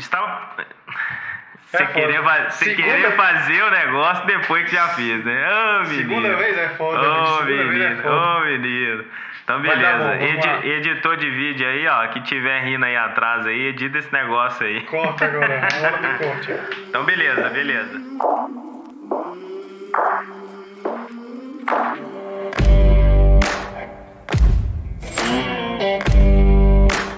Está. Você, é querer, você querer fazer o negócio depois que já fez, né? Ô, oh, menino. Segunda vez é foda. Ô, oh, menino. Ô, oh, menino. Então, beleza. Bom, Edi editor de vídeo aí, ó, que tiver rindo aí atrás aí, edita esse negócio aí. Corta agora, é do corte. Então, beleza, beleza.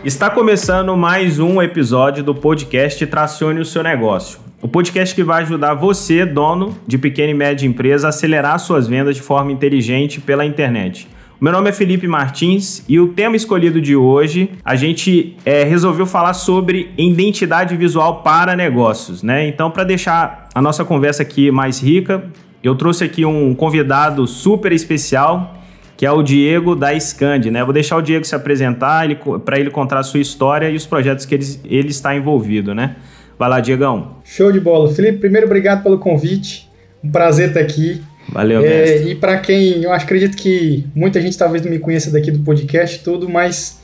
Está começando mais um episódio do podcast Tracione o seu negócio. O podcast que vai ajudar você, dono de pequena e média empresa, a acelerar suas vendas de forma inteligente pela internet. Meu nome é Felipe Martins e o tema escolhido de hoje a gente é, resolveu falar sobre identidade visual para negócios, né? Então, para deixar a nossa conversa aqui mais rica, eu trouxe aqui um convidado super especial que é o Diego da Scand, né? vou deixar o Diego se apresentar para ele contar a sua história e os projetos que ele, ele está envolvido, né? Vai lá, Diegão. Show de bola. Felipe, primeiro, obrigado pelo convite. Um prazer estar aqui. Valeu, é, E para quem, eu acredito que muita gente talvez não me conheça daqui do podcast tudo, mas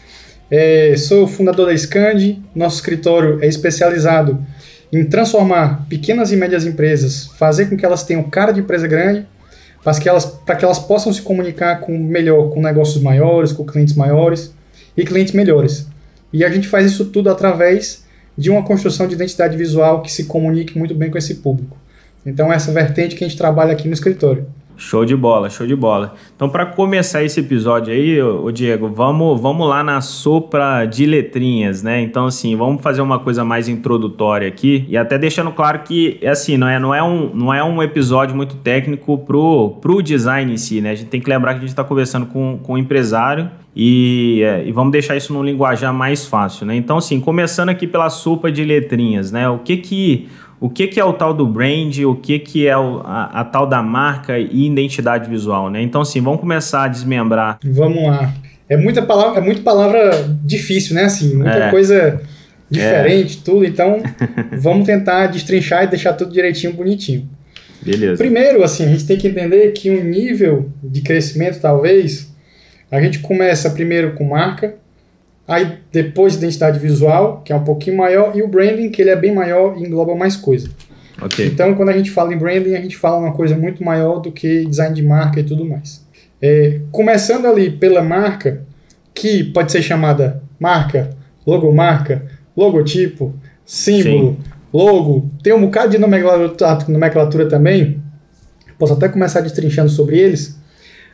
é, sou fundador da Scand. Nosso escritório é especializado em transformar pequenas e médias empresas, fazer com que elas tenham cara de empresa grande para que, elas, que elas possam se comunicar com melhor com negócios maiores, com clientes maiores e clientes melhores. E a gente faz isso tudo através de uma construção de identidade visual que se comunique muito bem com esse público. Então, essa vertente que a gente trabalha aqui no escritório. Show de bola, show de bola. Então, para começar esse episódio aí, o Diego, vamos, vamos lá na sopa de letrinhas, né? Então, assim, vamos fazer uma coisa mais introdutória aqui e até deixando claro que, assim, não é, não é, um, não é um episódio muito técnico pro, pro design em si, né? A gente tem que lembrar que a gente está conversando com, com um empresário e, é, e, vamos deixar isso num linguajar mais fácil, né? Então, assim, começando aqui pela sopa de letrinhas, né? O que que o que, que é o tal do brand, o que, que é o, a, a, tal da marca e identidade visual, né? Então, assim, vamos começar a desmembrar. Vamos lá. É muita palavra, é muita palavra difícil, né? Assim, muita é. coisa diferente, é. tudo. Então, vamos tentar destrinchar e deixar tudo direitinho, bonitinho. Beleza. Primeiro, assim, a gente tem que entender que um nível de crescimento, talvez, a gente começa primeiro com marca, Aí depois identidade visual, que é um pouquinho maior, e o branding, que ele é bem maior e engloba mais coisa. Okay. Então, quando a gente fala em branding, a gente fala uma coisa muito maior do que design de marca e tudo mais. É, começando ali pela marca, que pode ser chamada marca, logomarca, logotipo, símbolo, Sim. logo, tem um bocado de nomenclatura, nomenclatura também, posso até começar destrinchando sobre eles,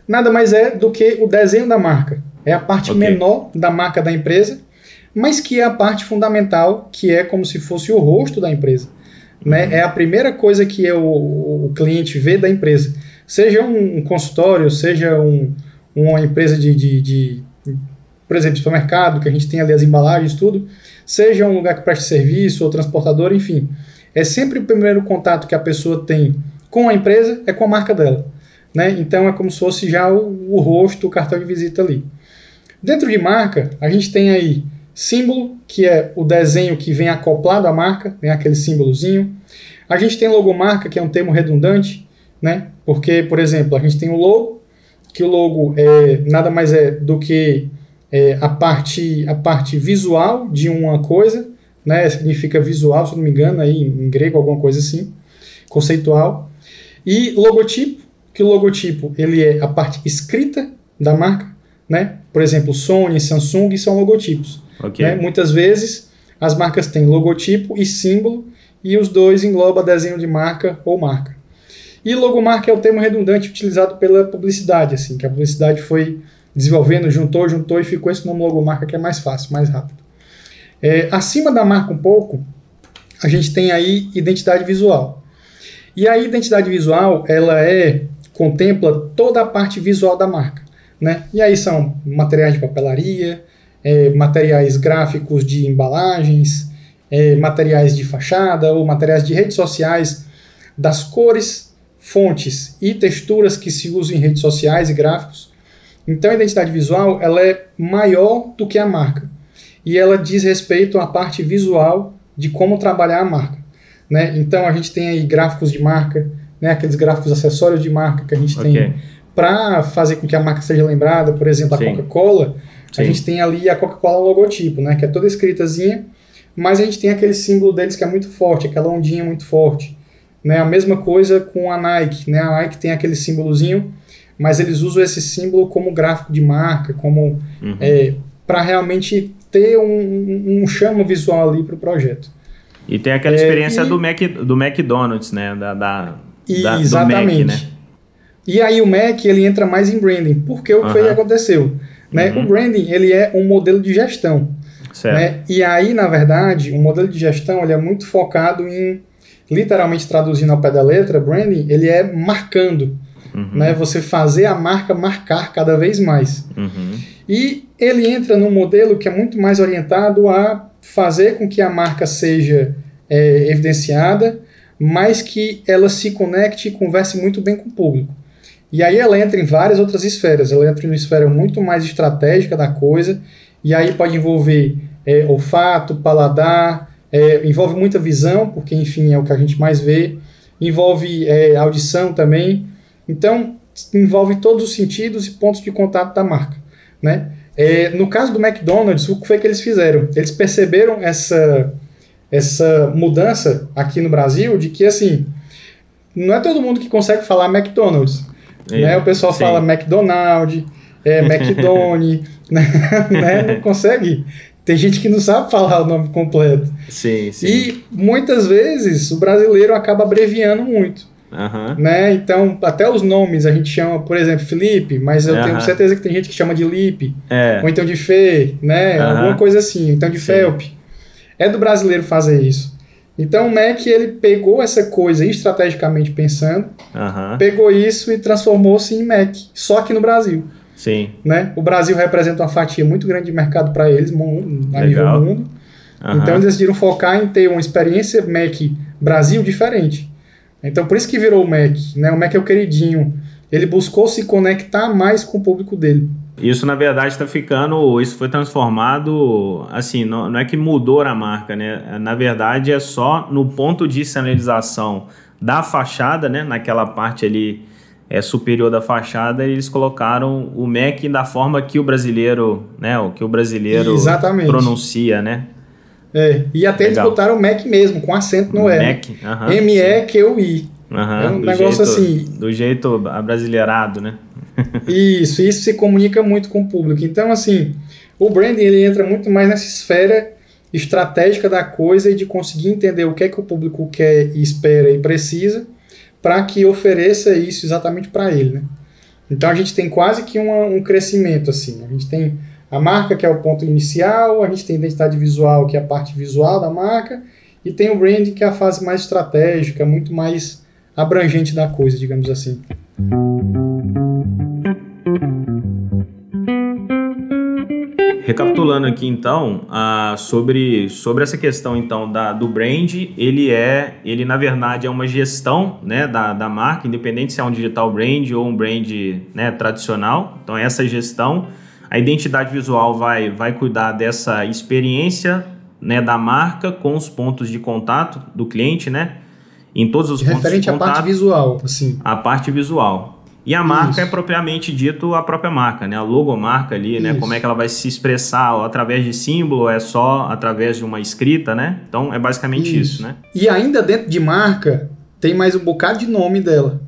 nada mais é do que o desenho da marca. É a parte okay. menor da marca da empresa, mas que é a parte fundamental, que é como se fosse o rosto da empresa. Né? Uhum. É a primeira coisa que é o, cliente vê da empresa. Seja um, um consultório, seja um, uma empresa de, de, de, por exemplo, supermercado, que a gente tem ali as embalagens, tudo, seja um lugar que preste serviço ou transportador, enfim. É sempre o primeiro contato que a pessoa tem com a empresa é com a marca dela. Né? Então é como se fosse já o, o rosto, o cartão de visita ali. Dentro de marca, a gente tem aí símbolo, que é o desenho que vem acoplado à marca, vem aquele símbolozinho. A gente tem logomarca, que é um termo redundante, né? Porque, por exemplo, a gente tem o logo, que o logo é nada mais é do que é, a, parte, a parte visual de uma coisa, né? Significa visual, se não me engano, aí em grego, alguma coisa assim, conceitual. E logotipo, que o logotipo ele é a parte escrita da marca, né? Por exemplo, Sony, Samsung são logotipos. Okay. Né? Muitas vezes as marcas têm logotipo e símbolo e os dois engloba desenho de marca ou marca. E logomarca é o termo redundante utilizado pela publicidade, assim, que a publicidade foi desenvolvendo, juntou, juntou e ficou esse nome logomarca que é mais fácil, mais rápido. É, acima da marca um pouco, a gente tem aí identidade visual. E a identidade visual, ela é contempla toda a parte visual da marca. Né? E aí são materiais de papelaria, é, materiais gráficos de embalagens, é, materiais de fachada ou materiais de redes sociais, das cores, fontes e texturas que se usam em redes sociais e gráficos. Então a identidade visual ela é maior do que a marca e ela diz respeito à parte visual de como trabalhar a marca. Né? Então a gente tem aí gráficos de marca, né? aqueles gráficos acessórios de marca que a gente okay. tem para fazer com que a marca seja lembrada, por exemplo, a Coca-Cola, a gente tem ali a Coca-Cola logotipo, né, que é toda escritazinha, mas a gente tem aquele símbolo deles que é muito forte, aquela ondinha muito forte. Né? A mesma coisa com a Nike. Né? A Nike tem aquele símbolozinho, mas eles usam esse símbolo como gráfico de marca, como uhum. é, para realmente ter um, um chamo visual ali para o projeto. E tem aquela é, experiência e... do, Mac, do McDonald's, né? Da, da, da Exatamente. Mac, né? E aí o Mac ele entra mais em branding. Porque o que foi que aconteceu? Né? Uhum. O branding ele é um modelo de gestão. Certo. Né? E aí, na verdade, o modelo de gestão ele é muito focado em, literalmente traduzindo ao pé da letra, branding ele é marcando. Uhum. Né? Você fazer a marca marcar cada vez mais. Uhum. E ele entra num modelo que é muito mais orientado a fazer com que a marca seja é, evidenciada, mas que ela se conecte e converse muito bem com o público. E aí ela entra em várias outras esferas. Ela entra em uma esfera muito mais estratégica da coisa, e aí pode envolver é, olfato, paladar, é, envolve muita visão, porque enfim é o que a gente mais vê, envolve é, audição também. Então envolve todos os sentidos e pontos de contato da marca, né? É, no caso do McDonald's, o que foi que eles fizeram? Eles perceberam essa, essa mudança aqui no Brasil de que, assim, não é todo mundo que consegue falar McDonald's. É, né? O pessoal sim. fala McDonald's, é, McDonald's, né? né? não consegue. Tem gente que não sabe falar o nome completo. Sim, sim. E muitas vezes o brasileiro acaba abreviando muito. Uhum. Né? Então, até os nomes a gente chama, por exemplo, Felipe, mas eu uhum. tenho certeza que tem gente que chama de Lipe, é. ou então de Fê, né? Uhum. Alguma coisa assim, então de Felp. É do brasileiro fazer isso. Então o Mac ele pegou essa coisa estrategicamente pensando, pegou isso e transformou-se em Mac, só que no Brasil. Sim. Né? O Brasil representa uma fatia muito grande de mercado para eles, a nível mundo. Então eles decidiram focar em ter uma experiência Mac Brasil diferente. Então por isso que virou o Mac, né? O Mac é o queridinho. Ele buscou se conectar mais com o público dele. Isso na verdade está ficando, isso foi transformado, assim, não, não, é que mudou a marca, né? Na verdade é só no ponto de sinalização da fachada, né? Naquela parte ali é, superior da fachada, eles colocaram o Mac da forma que o brasileiro, né? O que o brasileiro Exatamente. pronuncia, né? É, e até Legal. eles botaram Mac mesmo, com acento no E. Mac, uh -huh, M-E-Q-U-I. Uh -huh, é um negócio jeito, assim. Do jeito abrasileirado, né? isso, isso se comunica muito com o público. Então, assim, o branding ele entra muito mais nessa esfera estratégica da coisa e de conseguir entender o que é que o público quer, espera e precisa para que ofereça isso exatamente para ele, né? Então a gente tem quase que uma, um crescimento assim. A gente tem a marca, que é o ponto inicial, a gente tem a identidade visual, que é a parte visual da marca, e tem o brand, que é a fase mais estratégica, muito mais abrangente da coisa, digamos assim. Recapitulando aqui então, uh, sobre, sobre essa questão então da, do brand, ele é, ele na verdade é uma gestão né, da, da marca, independente se é um digital brand ou um brand né, tradicional. Então essa gestão a identidade visual vai, vai cuidar dessa experiência né, da marca com os pontos de contato do cliente, né? Em todos os pontos Referente de contato. Referente à parte visual, assim. A parte visual. E a marca Isso. é propriamente dito a própria marca, né? A logomarca ali, né? Isso. Como é que ela vai se expressar ó, através de símbolo, é só através de uma escrita, né? Então é basicamente isso, isso né? E ainda dentro de marca, tem mais um bocado de nome dela.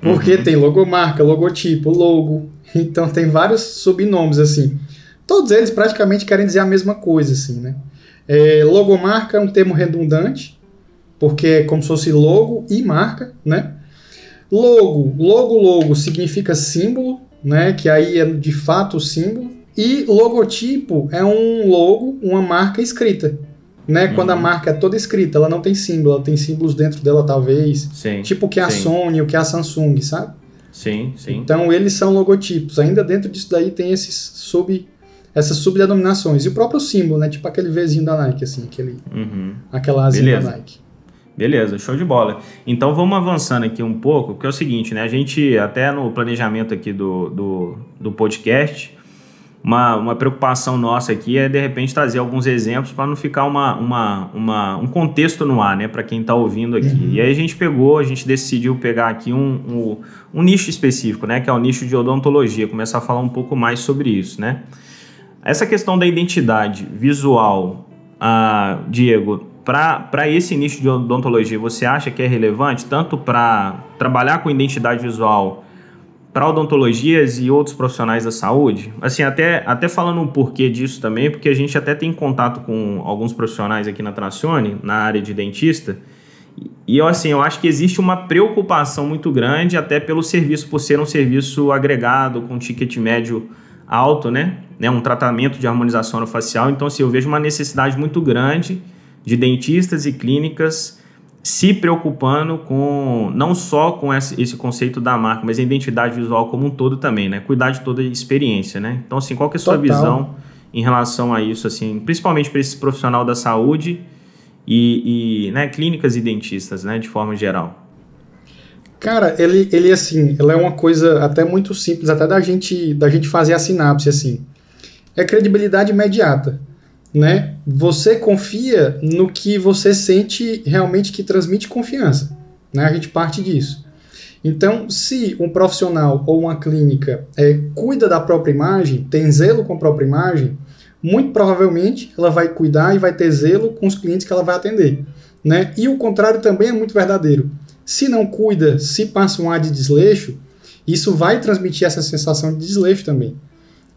Porque uhum. tem logomarca, logotipo, logo, então tem vários subnomes assim. Todos eles praticamente querem dizer a mesma coisa, assim, né? É, logomarca é um termo redundante, porque é como se fosse logo e marca, né? Logo, logo, logo significa símbolo, né? Que aí é de fato o símbolo. E logotipo é um logo, uma marca escrita, né? Uhum. Quando a marca é toda escrita, ela não tem símbolo, ela tem símbolos dentro dela talvez. Sim, tipo o que é a sim. Sony, o que é a Samsung, sabe? Sim, sim. Então eles são logotipos. Ainda dentro disso daí tem esses sub essas subdenominações. E o próprio símbolo, né? Tipo aquele Vzinho da Nike, assim, aquele, uhum. aquela asinha da Nike. Beleza, show de bola. Então vamos avançando aqui um pouco, que é o seguinte, né? A gente, até no planejamento aqui do, do, do podcast, uma, uma preocupação nossa aqui é de repente trazer alguns exemplos para não ficar uma, uma, uma, um contexto no ar, né, para quem está ouvindo aqui. Uhum. E aí a gente pegou, a gente decidiu pegar aqui um, um, um, nicho específico, né, que é o nicho de odontologia, começar a falar um pouco mais sobre isso, né. Essa questão da identidade visual ah, Diego, para esse nicho de odontologia, você acha que é relevante tanto para trabalhar com identidade visual para odontologias e outros profissionais da saúde? Assim, até, até falando um porquê disso também, porque a gente até tem contato com alguns profissionais aqui na Tracione, na área de dentista, e eu, assim, eu acho que existe uma preocupação muito grande, até pelo serviço, por ser um serviço agregado, com ticket médio alto, né? né? Um tratamento de harmonização facial. Então, assim, eu vejo uma necessidade muito grande de dentistas e clínicas se preocupando com não só com esse, conceito da marca, mas a identidade visual como um todo também, né? Cuidar de toda a experiência, né? Então, assim, qual que é a sua Total. visão em relação a isso, assim, principalmente para esse profissional da saúde e, e né, clínicas e dentistas, né, de forma geral? Cara, ele, ele assim, ela é uma coisa até muito simples, até da gente, da gente fazer a sinapse, assim. É credibilidade imediata né? Você confia no que você sente realmente que transmite confiança, né? A gente parte disso. Então, se um profissional ou uma clínica é, cuida da própria imagem, tem zelo com a própria imagem, muito provavelmente ela vai cuidar e vai ter zelo com os clientes que ela vai atender. Né? E o contrário também é muito verdadeiro. Se não cuida, se passa um ar de desleixo, isso vai transmitir essa sensação de desleixo também.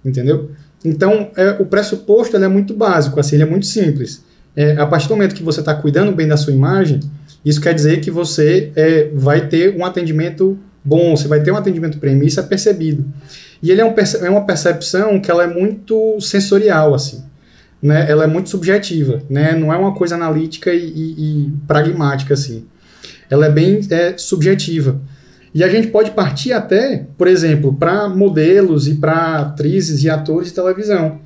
Entendeu? Então, é, o pressuposto é muito básico, assim, é muito simples. É, a partir do momento que você está cuidando bem da sua imagem, isso quer dizer que você é, vai ter um atendimento bom, você vai ter um atendimento premium, isso é percebido. E ele é, um, é uma percepção que ela é muito sensorial, assim. Né? Ela é muito subjetiva, né? não é uma coisa analítica e, e, e pragmática, assim. Ela é bem é, subjetiva. E a gente pode partir até, por exemplo, para modelos e para atrizes e atores de televisão.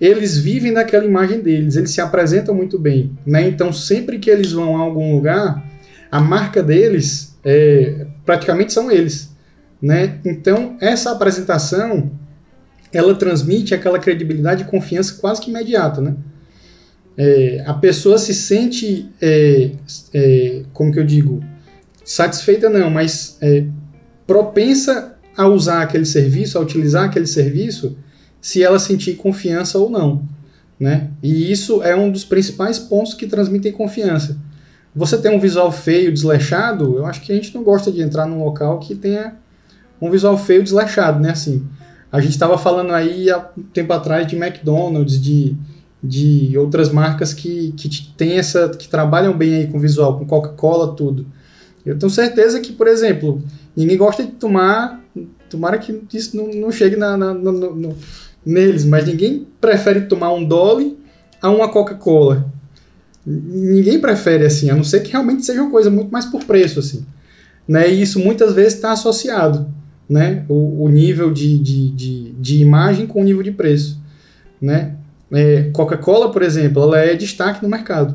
Eles vivem naquela imagem deles, eles se apresentam muito bem. Né? Então, sempre que eles vão a algum lugar, a marca deles é, praticamente são eles. Né? Então, essa apresentação ela transmite aquela credibilidade e confiança quase que imediata. Né? É, a pessoa se sente, é, é como que eu digo, satisfeita não, mas é, propensa a usar aquele serviço, a utilizar aquele serviço, se ela sentir confiança ou não. Né? E isso é um dos principais pontos que transmitem confiança. Você tem um visual feio, desleixado, eu acho que a gente não gosta de entrar num local que tenha um visual feio, desleixado, né? Assim, a gente estava falando aí há um tempo atrás de McDonald's, de, de outras marcas que, que tem essa, que trabalham bem aí com visual, com Coca-Cola, tudo. Eu tenho certeza que, por exemplo, ninguém gosta de tomar, tomara que isso não, não chegue na, na, no, no, neles, mas ninguém prefere tomar um Dolly a uma Coca-Cola. Ninguém prefere assim, a não ser que realmente seja uma coisa muito mais por preço, assim. Né? E isso muitas vezes está associado, né? O, o nível de, de, de, de, imagem com o nível de preço, né? É, Coca-Cola, por exemplo, ela é destaque no mercado,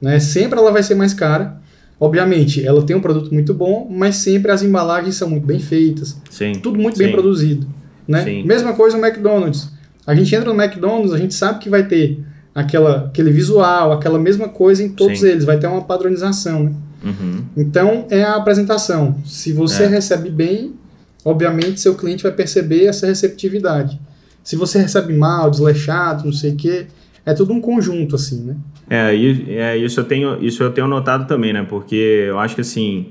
né? Sempre ela vai ser mais cara, Obviamente, ela tem um produto muito bom, mas sempre as embalagens são muito bem feitas. Sim. Tudo muito sim. bem produzido. Né? Sim. Mesma coisa no McDonald's. A gente entra no McDonald's, a gente sabe que vai ter aquela, aquele visual, aquela mesma coisa em todos sim. eles. Vai ter uma padronização. Né? Uhum. Então, é a apresentação. Se você é. recebe bem, obviamente seu cliente vai perceber essa receptividade. Se você recebe mal, desleixado, não sei o quê, é tudo um conjunto, assim, né? É, é, isso, eu tenho, isso eu tenho notado também, né? Porque eu acho que assim,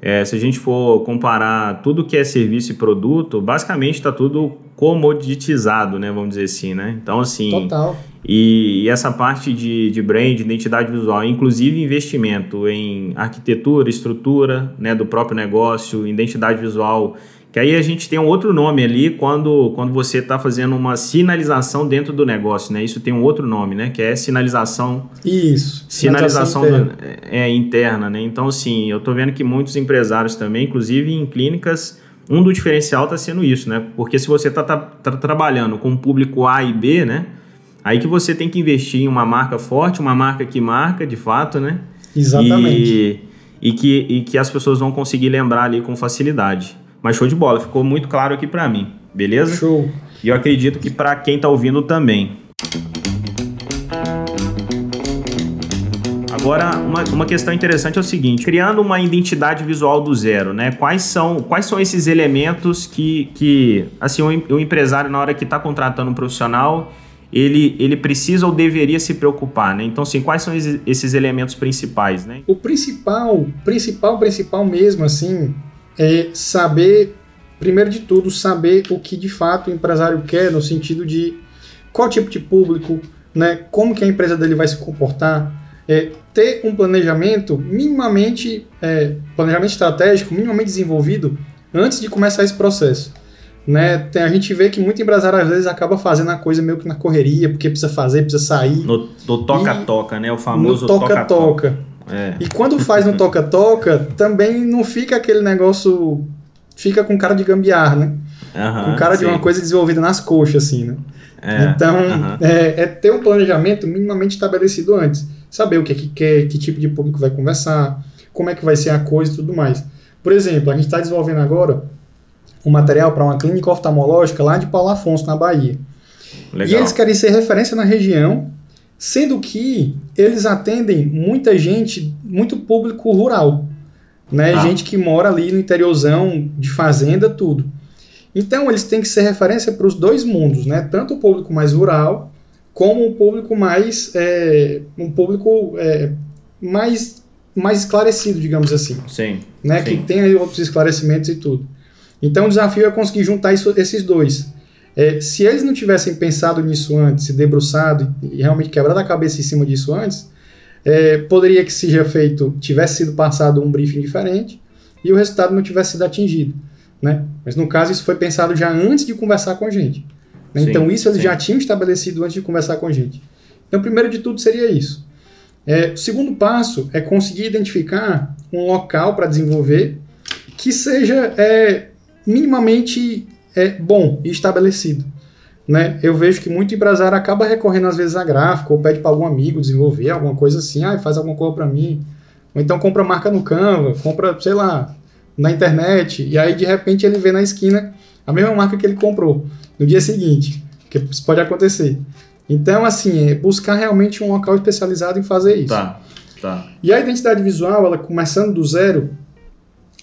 é, se a gente for comparar tudo que é serviço e produto, basicamente está tudo comoditizado, né? Vamos dizer assim, né? Então, assim. Total. E, e, essa parte de, de brand, identidade visual, inclusive investimento em arquitetura, estrutura né, do próprio negócio, identidade visual que aí a gente tem um outro nome ali quando, quando você está fazendo uma sinalização dentro do negócio, né? Isso tem um outro nome, né? Que é sinalização. Isso. Sinalização, interna. Do, é, interna, né? Então, assim, eu estou vendo que muitos empresários também, inclusive em clínicas, um do diferencial está sendo isso, né? Porque se você está tá, tá trabalhando com o público A e B, né? Aí que você tem que investir em uma marca forte, uma marca que marca, de fato, né? Exatamente. E, e, que, e que as pessoas vão conseguir lembrar ali com facilidade. Mas show de bola, ficou muito claro aqui para mim, beleza? Show. E eu acredito que para quem tá ouvindo também. Agora, uma, uma questão interessante é o seguinte: criando uma identidade visual do zero, né? Quais são, quais são esses elementos que, que assim, o, o empresário, na hora que está contratando um profissional, ele, ele precisa ou deveria se preocupar, né? Então, assim, quais são esses elementos principais, né? O principal, principal, principal mesmo, assim, é saber, primeiro de tudo, saber o que de fato o empresário quer, no sentido de qual tipo de público, né? Como que a empresa dele vai se comportar, é, ter um planejamento minimamente, é, planejamento estratégico minimamente desenvolvido antes de começar esse processo. Né? Tem, a gente vê que muito empresário às vezes acaba fazendo a coisa meio que na correria, porque precisa fazer, precisa sair. No toca-toca, né? O famoso toca-toca. É. E quando faz no toca-toca, também não fica aquele negócio. Fica com cara de gambiarra, né? Uhum, com cara sim. de uma coisa desenvolvida nas coxas, assim, né? É, então, uhum. é, é, ter um planejamento minimamente estabelecido antes. Saber o que é que quer, que tipo de público vai conversar, como é que vai ser a coisa e tudo mais. Por exemplo, a gente está desenvolvendo agora um material para uma clínica oftalmológica lá de Paulo Afonso, na Bahia. Legal. E eles querem ser referência na região, sendo que eles atendem muita gente, muito público rural, né? Ah. Gente que mora ali no interiorzão, de fazenda, tudo. Então eles têm que ser referência para os dois mundos, né? Tanto o público mais rural, como o público mais é, um público é, mais mais esclarecido, digamos assim. Sim. Né? Sim. Que tem aí outros esclarecimentos e tudo. Então o desafio é conseguir juntar isso, esses dois. É, se eles não tivessem pensado nisso antes, se debruçado e, realmente quebrado a cabeça em cima disso antes, é, poderia que seja feito, tivesse sido passado um briefing diferente e o resultado não tivesse sido atingido. Né? Mas no caso isso foi pensado já antes de conversar com a gente. Né? Sim, então isso eles sim. já tinham estabelecido antes de conversar com a gente. Então primeiro de tudo seria isso. É, o segundo passo é conseguir identificar um local para desenvolver que seja é, minimamente é, bom e estabelecido. Né? Eu vejo que muito empresário acaba recorrendo às vezes a gráfico ou pede para algum amigo desenvolver alguma coisa assim, ah, faz alguma coisa para mim. Ou então compra marca no Canva, compra, sei lá, na internet, e aí de repente ele vê na esquina a mesma marca que ele comprou no dia seguinte, que isso pode acontecer. Então, assim, é buscar realmente um local especializado em fazer isso. Tá, tá. E a identidade visual, ela começando do zero,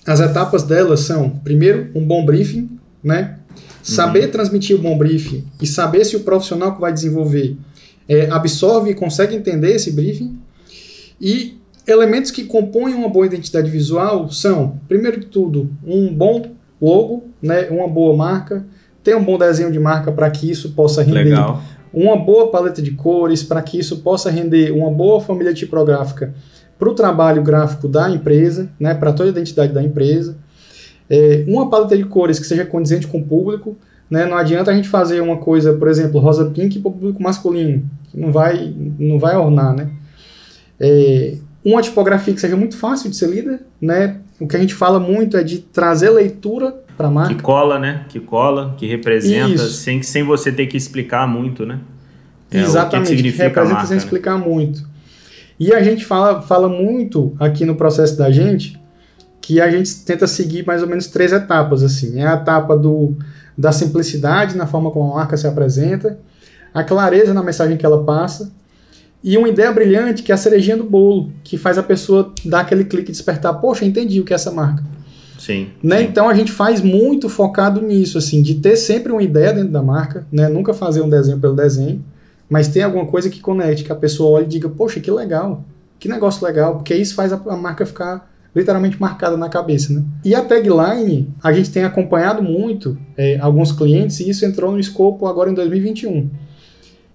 as etapas dela são, primeiro, um bom briefing, né? Saber uhum. transmitir o bom briefing e saber se o profissional que vai desenvolver é, absorve e consegue entender esse briefing. E elementos que compõem uma boa identidade visual são, primeiro de tudo, um bom logo, né? uma boa marca, ter um bom desenho de marca para que isso possa render Legal. uma boa paleta de cores, para que isso possa render uma boa família tipográfica para o trabalho gráfico da empresa, né, para toda a identidade da empresa. É, uma paleta de cores que seja condizente com o público. Né, não adianta a gente fazer uma coisa, por exemplo, rosa pink para o público masculino, que não vai, não vai ornar. Né? É, uma tipografia que seja muito fácil de ser lida. Né? O que a gente fala muito é de trazer leitura para a marca. Que cola, né? Que cola, que representa, sem, sem você ter que explicar muito, né? É, Exatamente, que, que, que representa marca, sem né? explicar muito. E a gente fala, fala muito aqui no processo da gente que a gente tenta seguir mais ou menos três etapas. assim. É a etapa do, da simplicidade na forma como a marca se apresenta, a clareza na mensagem que ela passa e uma ideia brilhante que é a cerejinha do bolo, que faz a pessoa dar aquele clique e despertar, poxa, entendi o que é essa marca. Sim, né? sim. Então a gente faz muito focado nisso, assim, de ter sempre uma ideia dentro da marca, né? Nunca fazer um desenho pelo desenho mas tem alguma coisa que conecte, que a pessoa olhe e diga, poxa, que legal, que negócio legal, porque isso faz a, a marca ficar literalmente marcada na cabeça, né? E a tagline, a gente tem acompanhado muito é, alguns clientes e isso entrou no escopo agora em 2021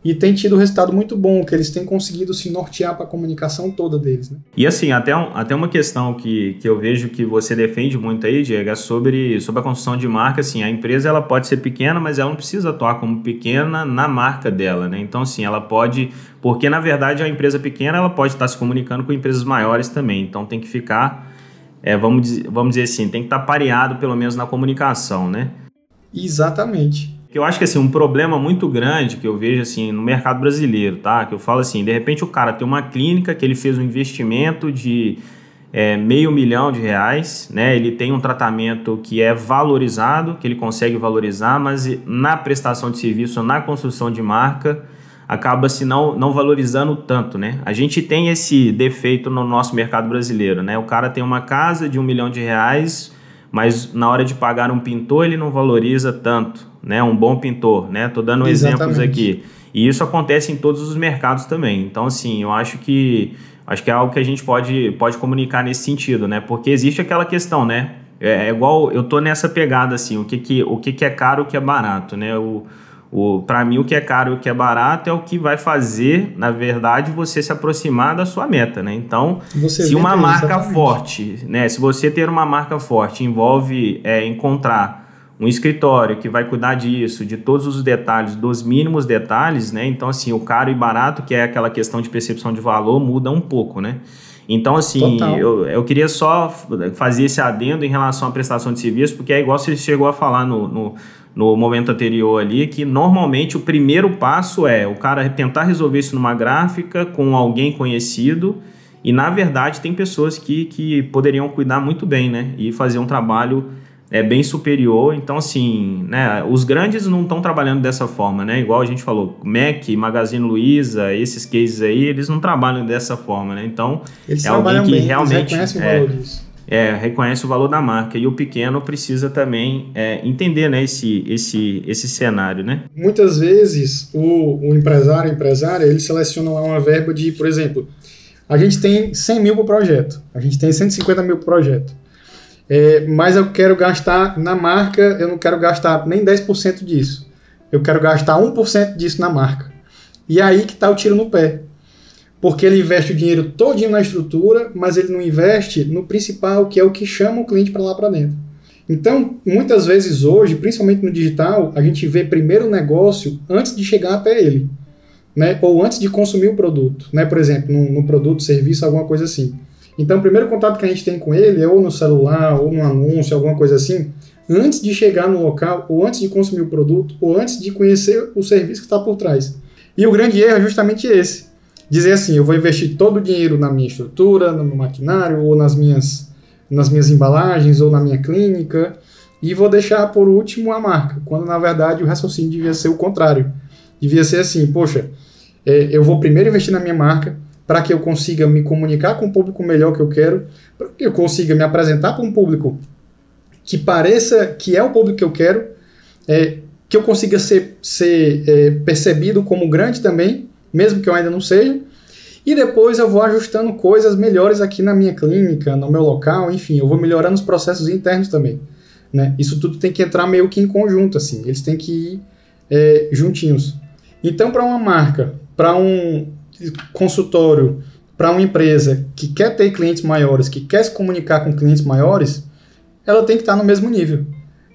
e tem tido um resultado muito bom, que eles têm conseguido se nortear para a comunicação toda deles. Né? E assim, até, um, até uma questão que, que eu vejo que você defende muito aí, Diego, é sobre, sobre a construção de marca. Assim, a empresa ela pode ser pequena, mas ela não precisa atuar como pequena na marca dela. Né? Então, assim, ela pode. Porque, na verdade, a empresa pequena ela pode estar se comunicando com empresas maiores também. Então, tem que ficar. É, vamos, vamos dizer assim, tem que estar pareado pelo menos na comunicação, né? Exatamente eu acho que assim, um problema muito grande que eu vejo assim no mercado brasileiro, tá? Que eu falo assim, de repente o cara tem uma clínica que ele fez um investimento de é, meio milhão de reais, né? Ele tem um tratamento que é valorizado, que ele consegue valorizar, mas na prestação de serviço, na construção de marca, acaba se não, não valorizando tanto, né? A gente tem esse defeito no nosso mercado brasileiro, né? O cara tem uma casa de um milhão de reais, mas na hora de pagar um pintor ele não valoriza tanto, né? Um bom pintor, né? Tô dando Exatamente. exemplos aqui. E isso acontece em todos os mercados também. Então, assim, eu acho que acho que é algo que a gente pode, pode comunicar nesse sentido, né? Porque existe aquela questão, né? É, é igual eu tô nessa pegada assim, o que que, o que, que é caro, o que é barato, né? O, o, para mim, o que é caro e o que é barato é o que vai fazer, na verdade, você se aproximar da sua meta, né? Então, você se uma marca exatamente. forte, né? Se você ter uma marca forte envolve é, encontrar um escritório que vai cuidar disso, de todos os detalhes, dos mínimos detalhes, né? Então, assim, o caro e barato, que é aquela questão de percepção de valor, muda um pouco, né? Então, assim, eu, eu queria só fazer esse adendo em relação à prestação de serviço, porque é igual você chegou a falar no, no, no momento anterior ali, que normalmente o primeiro passo é o cara tentar resolver isso numa gráfica com alguém conhecido, e na verdade tem pessoas que, que poderiam cuidar muito bem, né? E fazer um trabalho é bem superior. Então, assim, né, os grandes não estão trabalhando dessa forma, né? Igual a gente falou, Mac, Magazine Luiza, esses cases aí, eles não trabalham dessa forma, né? Então, eles é alguém que bem, realmente eles é, o valor disso. É, reconhece o valor da marca e o pequeno precisa também é, entender né, esse, esse, esse cenário, né? Muitas vezes o, o empresário, empresária, ele seleciona uma verba de, por exemplo, a gente tem 100 mil para o projeto, a gente tem 150 mil para o projeto. É, mas eu quero gastar na marca, eu não quero gastar nem 10% disso. Eu quero gastar 1% disso na marca. E aí que está o tiro no pé. Porque ele investe o dinheiro todinho na estrutura, mas ele não investe no principal, que é o que chama o cliente para lá para dentro. Então, muitas vezes hoje, principalmente no digital, a gente vê primeiro o negócio antes de chegar até ele. Né? Ou antes de consumir o produto. Né? Por exemplo, no, no produto, serviço, alguma coisa assim. Então, o primeiro contato que a gente tem com ele é ou no celular, ou no anúncio, alguma coisa assim, antes de chegar no local, ou antes de consumir o produto, ou antes de conhecer o serviço que está por trás. E o grande erro é justamente esse. Dizer assim, eu vou investir todo o dinheiro na minha estrutura, no meu maquinário, ou nas minhas, nas minhas embalagens, ou na minha clínica, e vou deixar por último a marca, quando na verdade o raciocínio devia ser o contrário. Devia ser assim, poxa, é, eu vou primeiro investir na minha marca, para que eu consiga me comunicar com o público melhor que eu quero, para que eu consiga me apresentar para um público que pareça que é o público que eu quero, é, que eu consiga ser, ser é, percebido como grande também, mesmo que eu ainda não seja, e depois eu vou ajustando coisas melhores aqui na minha clínica, no meu local, enfim, eu vou melhorando os processos internos também. Né? Isso tudo tem que entrar meio que em conjunto, assim, eles têm que ir é, juntinhos. Então, para uma marca, para um, consultório para uma empresa que quer ter clientes maiores, que quer se comunicar com clientes maiores, ela tem que estar tá no mesmo nível.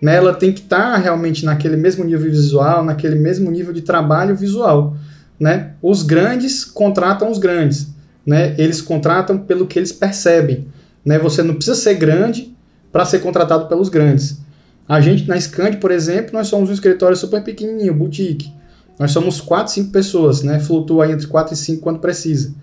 Né? Ela tem que estar tá realmente naquele mesmo nível visual, naquele mesmo nível de trabalho visual. Né? Os grandes contratam os grandes. Né? Eles contratam pelo que eles percebem. Né? Você não precisa ser grande para ser contratado pelos grandes. A gente na Scand, por exemplo, nós somos um escritório super pequenininho, boutique. Nós somos 4, 5 pessoas, né? Flutua entre 4 e 5 quando precisa.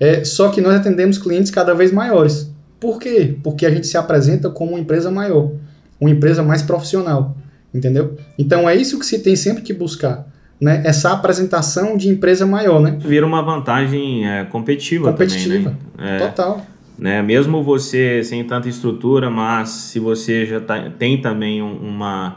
É, só que nós atendemos clientes cada vez maiores. Por quê? Porque a gente se apresenta como uma empresa maior, uma empresa mais profissional, entendeu? Então é isso que se tem sempre que buscar, né? Essa apresentação de empresa maior, né? Vira uma vantagem é, competitiva, competitiva, também, né? total. Né? Mesmo você sem tanta estrutura, mas se você já tá, tem também uma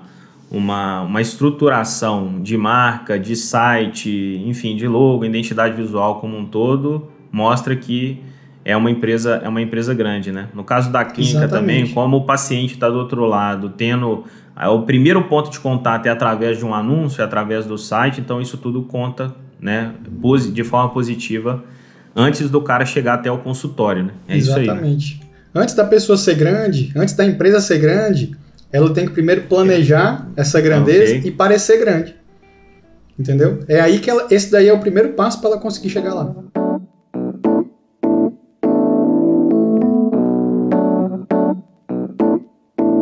uma, uma estruturação de marca, de site, enfim, de logo, identidade visual como um todo, mostra que é uma empresa é uma empresa grande, né? No caso da clínica Exatamente. também, como o paciente está do outro lado, tendo o primeiro ponto de contato é através de um anúncio, é através do site, então isso tudo conta, né, de forma positiva antes do cara chegar até o consultório, né? É Exatamente. Isso aí, né? Antes da pessoa ser grande, antes da empresa ser grande, ela tem que primeiro planejar essa grandeza okay. e parecer grande. Entendeu? É aí que ela, esse daí é o primeiro passo para ela conseguir chegar lá.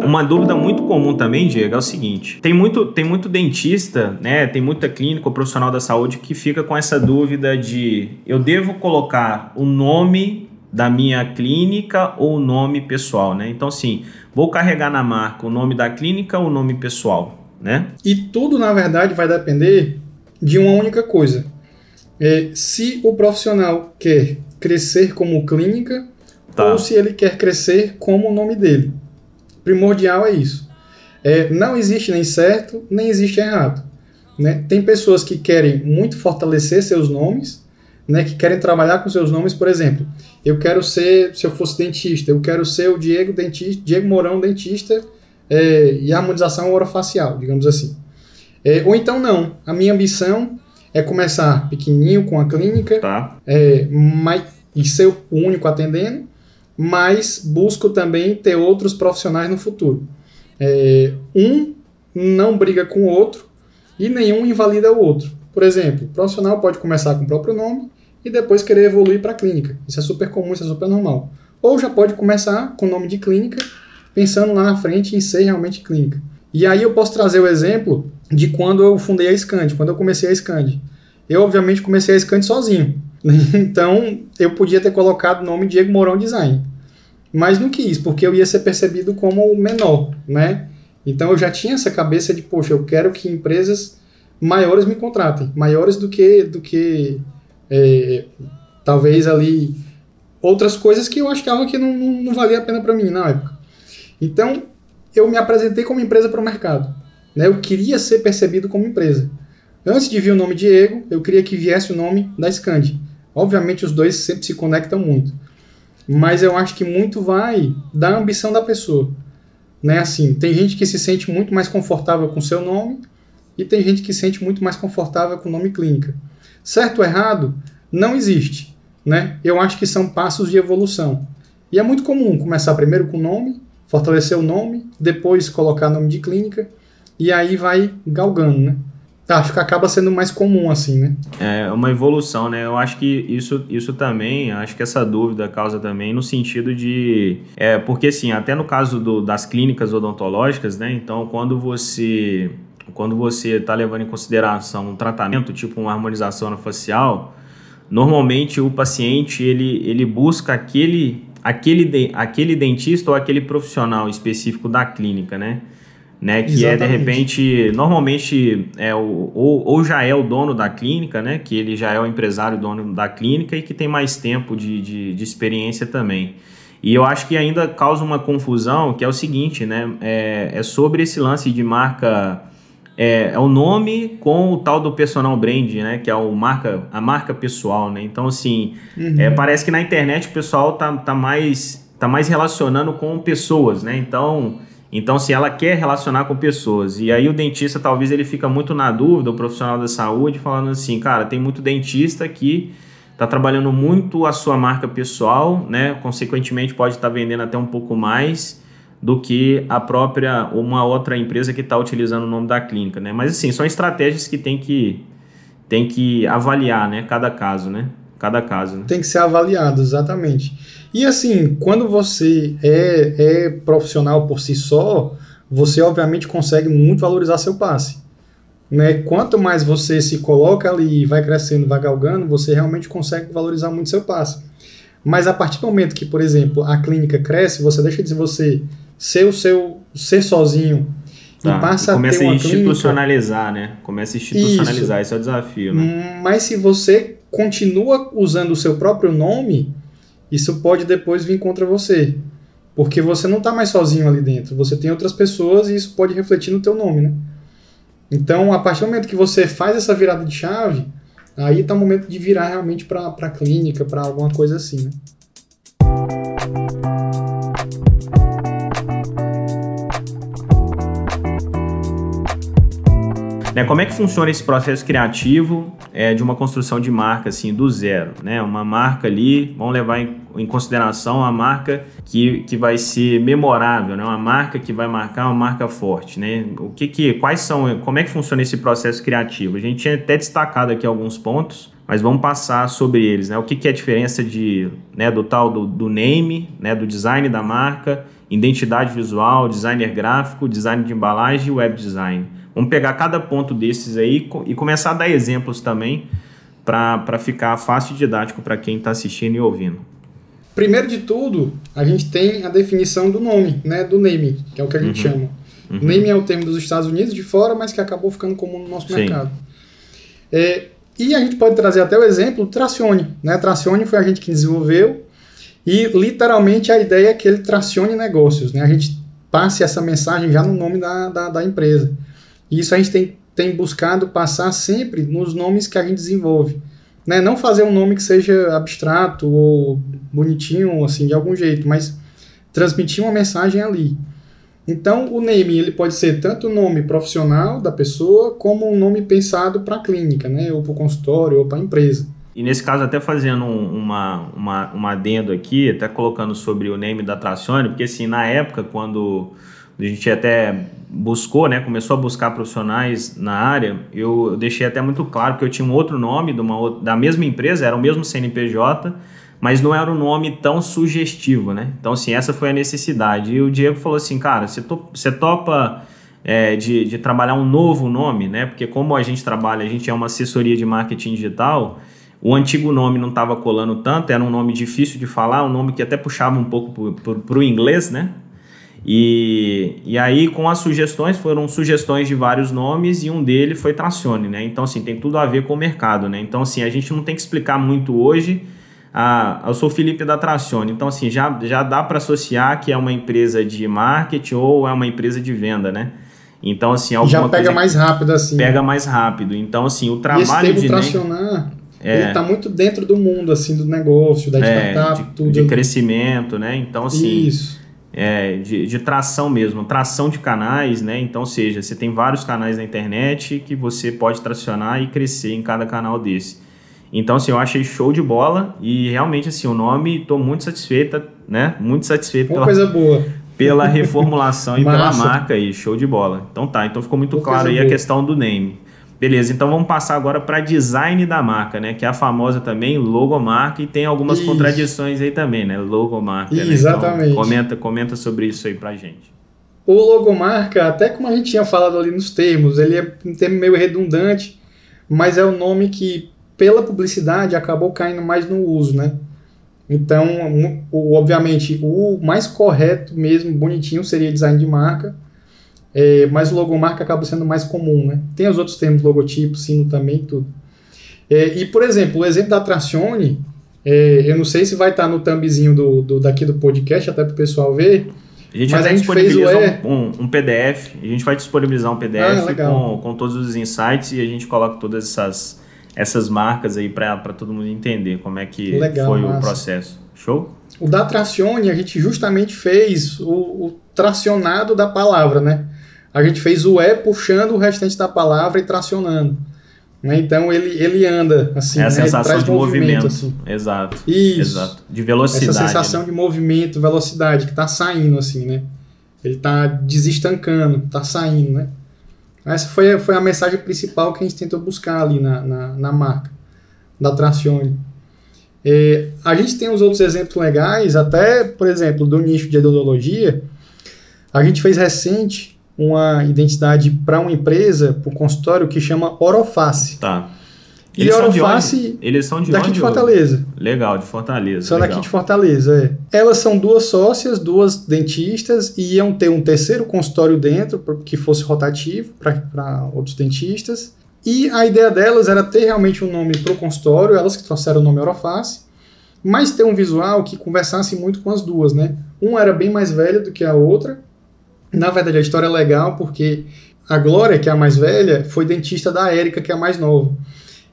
Uma dúvida muito comum também, Diego, é o seguinte: tem muito, tem muito dentista, né? Tem muita clínica ou profissional da saúde que fica com essa dúvida de eu devo colocar o nome da minha clínica ou o nome pessoal, né? Então, sim, vou carregar na marca o nome da clínica ou o nome pessoal, né? E tudo, na verdade, vai depender de uma única coisa. É, se o profissional quer crescer como clínica tá. ou se ele quer crescer como o nome dele. Primordial é isso. É, não existe nem certo, nem existe errado. Né? Tem pessoas que querem muito fortalecer seus nomes, né, que querem trabalhar com seus nomes, por exemplo. Eu quero ser, se eu fosse dentista, eu quero ser o Diego dentista, Diego Mourão dentista é, e harmonização orofacial, digamos assim. É, ou então não, a minha ambição é começar pequenininho com a clínica Tá. é, mas, e ser o único atendendo, mas busco também ter outros profissionais no futuro. É, um não briga com o outro e nenhum invalida o outro. Por exemplo, o profissional pode começar com o próprio nome e depois querer evoluir para a clínica. Isso é super comum, isso é super normal. Ou já pode começar com o nome de clínica, pensando lá na frente em ser realmente clínica. E aí eu posso trazer o exemplo de quando eu fundei a Scand, quando eu comecei a Scand. Eu, obviamente, comecei a Scand sozinho. Então, eu podia ter colocado o nome Diego Mourão Design. Mas não quis, porque eu ia ser percebido como o menor, né? Então, eu já tinha essa cabeça de, poxa, eu quero que empresas maiores me contratem. Maiores do que, do que é, talvez ali outras coisas que eu achava que não, não, não valia a pena para mim na época. Então, eu me apresentei como empresa para o mercado. Né? Eu queria ser percebido como empresa. Antes de vir o nome Diego, eu queria que viesse o nome da Scandi. Obviamente, os dois sempre se conectam muito. Mas eu acho que muito vai da ambição da pessoa. Né? Assim, tem gente que se sente muito mais confortável com seu nome e tem gente que se sente muito mais confortável com o nome clínica. Certo ou errado, não existe. Né? Eu acho que são passos de evolução. E é muito comum começar primeiro com o nome, fortalecer o nome, depois colocar nome de clínica, e aí vai galgando, né? Acho que acaba sendo mais comum assim, né? É uma evolução, né? Eu acho que isso, isso também, acho que essa dúvida causa também no sentido de. É, porque assim, até no caso do, das clínicas odontológicas, né? Então, quando você. Quando você está levando em consideração um tratamento, tipo uma harmonização facial, normalmente o paciente ele, ele busca aquele, aquele, de, aquele dentista ou aquele profissional específico da clínica, né? Né, que Exatamente. é de repente, normalmente é o, ou, ou, já é o dono da clínica, né, que ele já é o empresário dono da clínica e que tem mais tempo de, de, de experiência também. E eu acho que ainda causa uma confusão, que é o seguinte, né, é, é sobre esse lance de marca, é, é, o nome com o tal do personal brand, né, que é o marca, a marca pessoal, né, então assim, uhum. é, parece que na internet o pessoal tá, tá, mais, tá mais relacionando com pessoas, né, então então, se ela quer relacionar com pessoas, e aí o dentista talvez ele fica muito na dúvida, o profissional da saúde, falando assim, cara, tem muito dentista que está trabalhando muito a sua marca pessoal, né? Consequentemente, pode estar tá vendendo até um pouco mais do que a própria uma outra empresa que está utilizando o nome da clínica, né? Mas assim, são estratégias que tem que tem que avaliar, né? Cada caso, né? Cada caso. Né? Tem que ser avaliado, exatamente. E assim, quando você é, é profissional por si só, você obviamente consegue muito valorizar seu passe. Né? Quanto mais você se coloca ali e vai crescendo, vai galgando, você realmente consegue valorizar muito seu passe. Mas a partir do momento que, por exemplo, a clínica cresce, você deixa de você ser o seu ser sozinho tá. e passa Começa a ter uma a institucionalizar, clínica. né? Começa a institucionalizar, Isso. esse é o desafio, né? Mas se você continua usando o seu próprio nome, isso pode depois vir contra você. Porque você não está mais sozinho ali dentro, você tem outras pessoas e isso pode refletir no teu nome, né? Então, a partir do momento que você faz essa virada de chave, aí está o momento de virar realmente para a clínica, para alguma coisa assim, né? Né, como é que funciona esse processo criativo é, de uma construção de marca assim do zero? Né? Uma marca ali, vamos levar em, em, consideração a marca que, que vai ser memorável, né? uma marca que vai marcar uma marca forte. Né? O que, que quais são, como é que funciona esse processo criativo? A gente tinha até destacado aqui alguns pontos, mas vamos passar sobre eles. Né? O que, que é a diferença de, né, do tal do, do name, né, do design da marca, identidade visual, designer gráfico, design de embalagem e web design. Vamos pegar cada ponto desses aí e começar a dar exemplos também para ficar fácil e didático para quem está assistindo e ouvindo. Primeiro de tudo, a gente tem a definição do nome, né, do name, que é o que a gente uhum. chama. Uhum. Name é o termo dos Estados Unidos de fora, mas que acabou ficando comum no nosso Sim. mercado. É, e a gente pode trazer até o exemplo do Tracione. Né? Tracione foi a gente que desenvolveu e literalmente a ideia é que ele tracione negócios. Né? A gente passe essa mensagem já no nome da, da, da empresa. E isso a gente tem tem buscado passar sempre nos nomes que a gente desenvolve. Né? Não fazer um nome que seja abstrato ou bonitinho, assim, de algum jeito, mas transmitir uma mensagem ali. Então, o name ele pode ser tanto o nome profissional da pessoa, como um nome pensado para a clínica, né? ou para o consultório, ou para a empresa. E nesse caso, até fazendo uma, uma, uma adendo aqui, até colocando sobre o name da Tracione, porque assim, na época, quando a gente até buscou, né, começou a buscar profissionais na área, eu deixei até muito claro que eu tinha um outro nome de uma da mesma empresa, era o mesmo CNPJ, mas não era um nome tão sugestivo, né? Então, assim, essa foi a necessidade. E o Diego falou assim, cara, você, você topa é, de, de trabalhar um novo nome, né? Porque como a gente trabalha, a gente é uma assessoria de marketing digital, o antigo nome não estava colando tanto, era um nome difícil de falar, um nome que até puxava um pouco para o inglês, né? E, e aí, com as sugestões, foram sugestões de vários nomes e um deles foi Tracione, né? Então, assim, tem tudo a ver com o mercado, né? Então, assim, a gente não tem que explicar muito hoje ah, eu sou Felipe da Tracione, então assim, já, já dá para associar que é uma empresa de marketing ou é uma empresa de venda, né? Então, assim, já pega mais rápido assim. Pega mais rápido. Então, assim, o trabalho e esse de tracionar, é, ele tá muito dentro do mundo assim do negócio, da é, startup, de, tudo. De crescimento, né? Então, assim, Isso. É, de, de tração mesmo, tração de canais, né? Então, ou seja, você tem vários canais na internet que você pode tracionar e crescer em cada canal desse. Então, assim, eu achei show de bola e realmente, assim, o nome, estou muito satisfeita, né? Muito satisfeito Uma pela, coisa boa. pela reformulação e pela marca aí, show de bola. Então tá, então ficou muito Uma claro aí boa. a questão do name. Beleza, então vamos passar agora para design da marca, né? Que é a famosa também logomarca e tem algumas isso. contradições aí também, né? Logomarca. Né? Exatamente. Então, comenta, comenta sobre isso aí pra gente. O logomarca, até como a gente tinha falado ali nos termos, ele é um termo meio redundante, mas é o nome que pela publicidade acabou caindo mais no uso, né? Então, obviamente, o mais correto mesmo, bonitinho, seria design de marca, é, mas o logomarca acaba sendo mais comum, né? Tem os outros termos, logotipo, sino também, tudo. É, e, por exemplo, o exemplo da Tracione, é, eu não sei se vai estar no thumbzinho do, do, daqui do podcast, até para o pessoal ver, a gente mas a gente fez o e... um, um, PDF, a gente vai disponibilizar um PDF ah, com, com todos os insights e a gente coloca todas essas essas marcas aí para todo mundo entender como é que Legal, foi massa. o processo. Show? O da Tracione, a gente justamente fez o, o, tracionado da palavra, né? A gente fez o E puxando o restante da palavra e tracionando. Né? Então ele, ele anda assim, é a né? sensação de movimento, movimento assim. exato, Isso. exato, de velocidade. Essa sensação né? de movimento, velocidade que está saindo assim, né? Ele está desestancando, está saindo, né? Essa foi, foi a mensagem principal que a gente tentou buscar ali na, na, na marca da Tracione. É, a gente tem os outros exemplos legais, até, por exemplo, do nicho de odontologia. A gente fez recente uma identidade para uma empresa, para o consultório, que chama Oroface. Tá. E Eles Oroface, Eles são de daqui onde? de Fortaleza. Legal, de Fortaleza. São legal. daqui de Fortaleza, é. Elas são duas sócias, duas dentistas, e iam ter um terceiro consultório dentro, que fosse rotativo para outros dentistas. E a ideia delas era ter realmente um nome para o consultório, elas que trouxeram o nome Oroface, mas ter um visual que conversasse muito com as duas, né? Uma era bem mais velha do que a outra. Na verdade, a história é legal porque a Glória, que é a mais velha, foi dentista da Érica, que é a mais nova.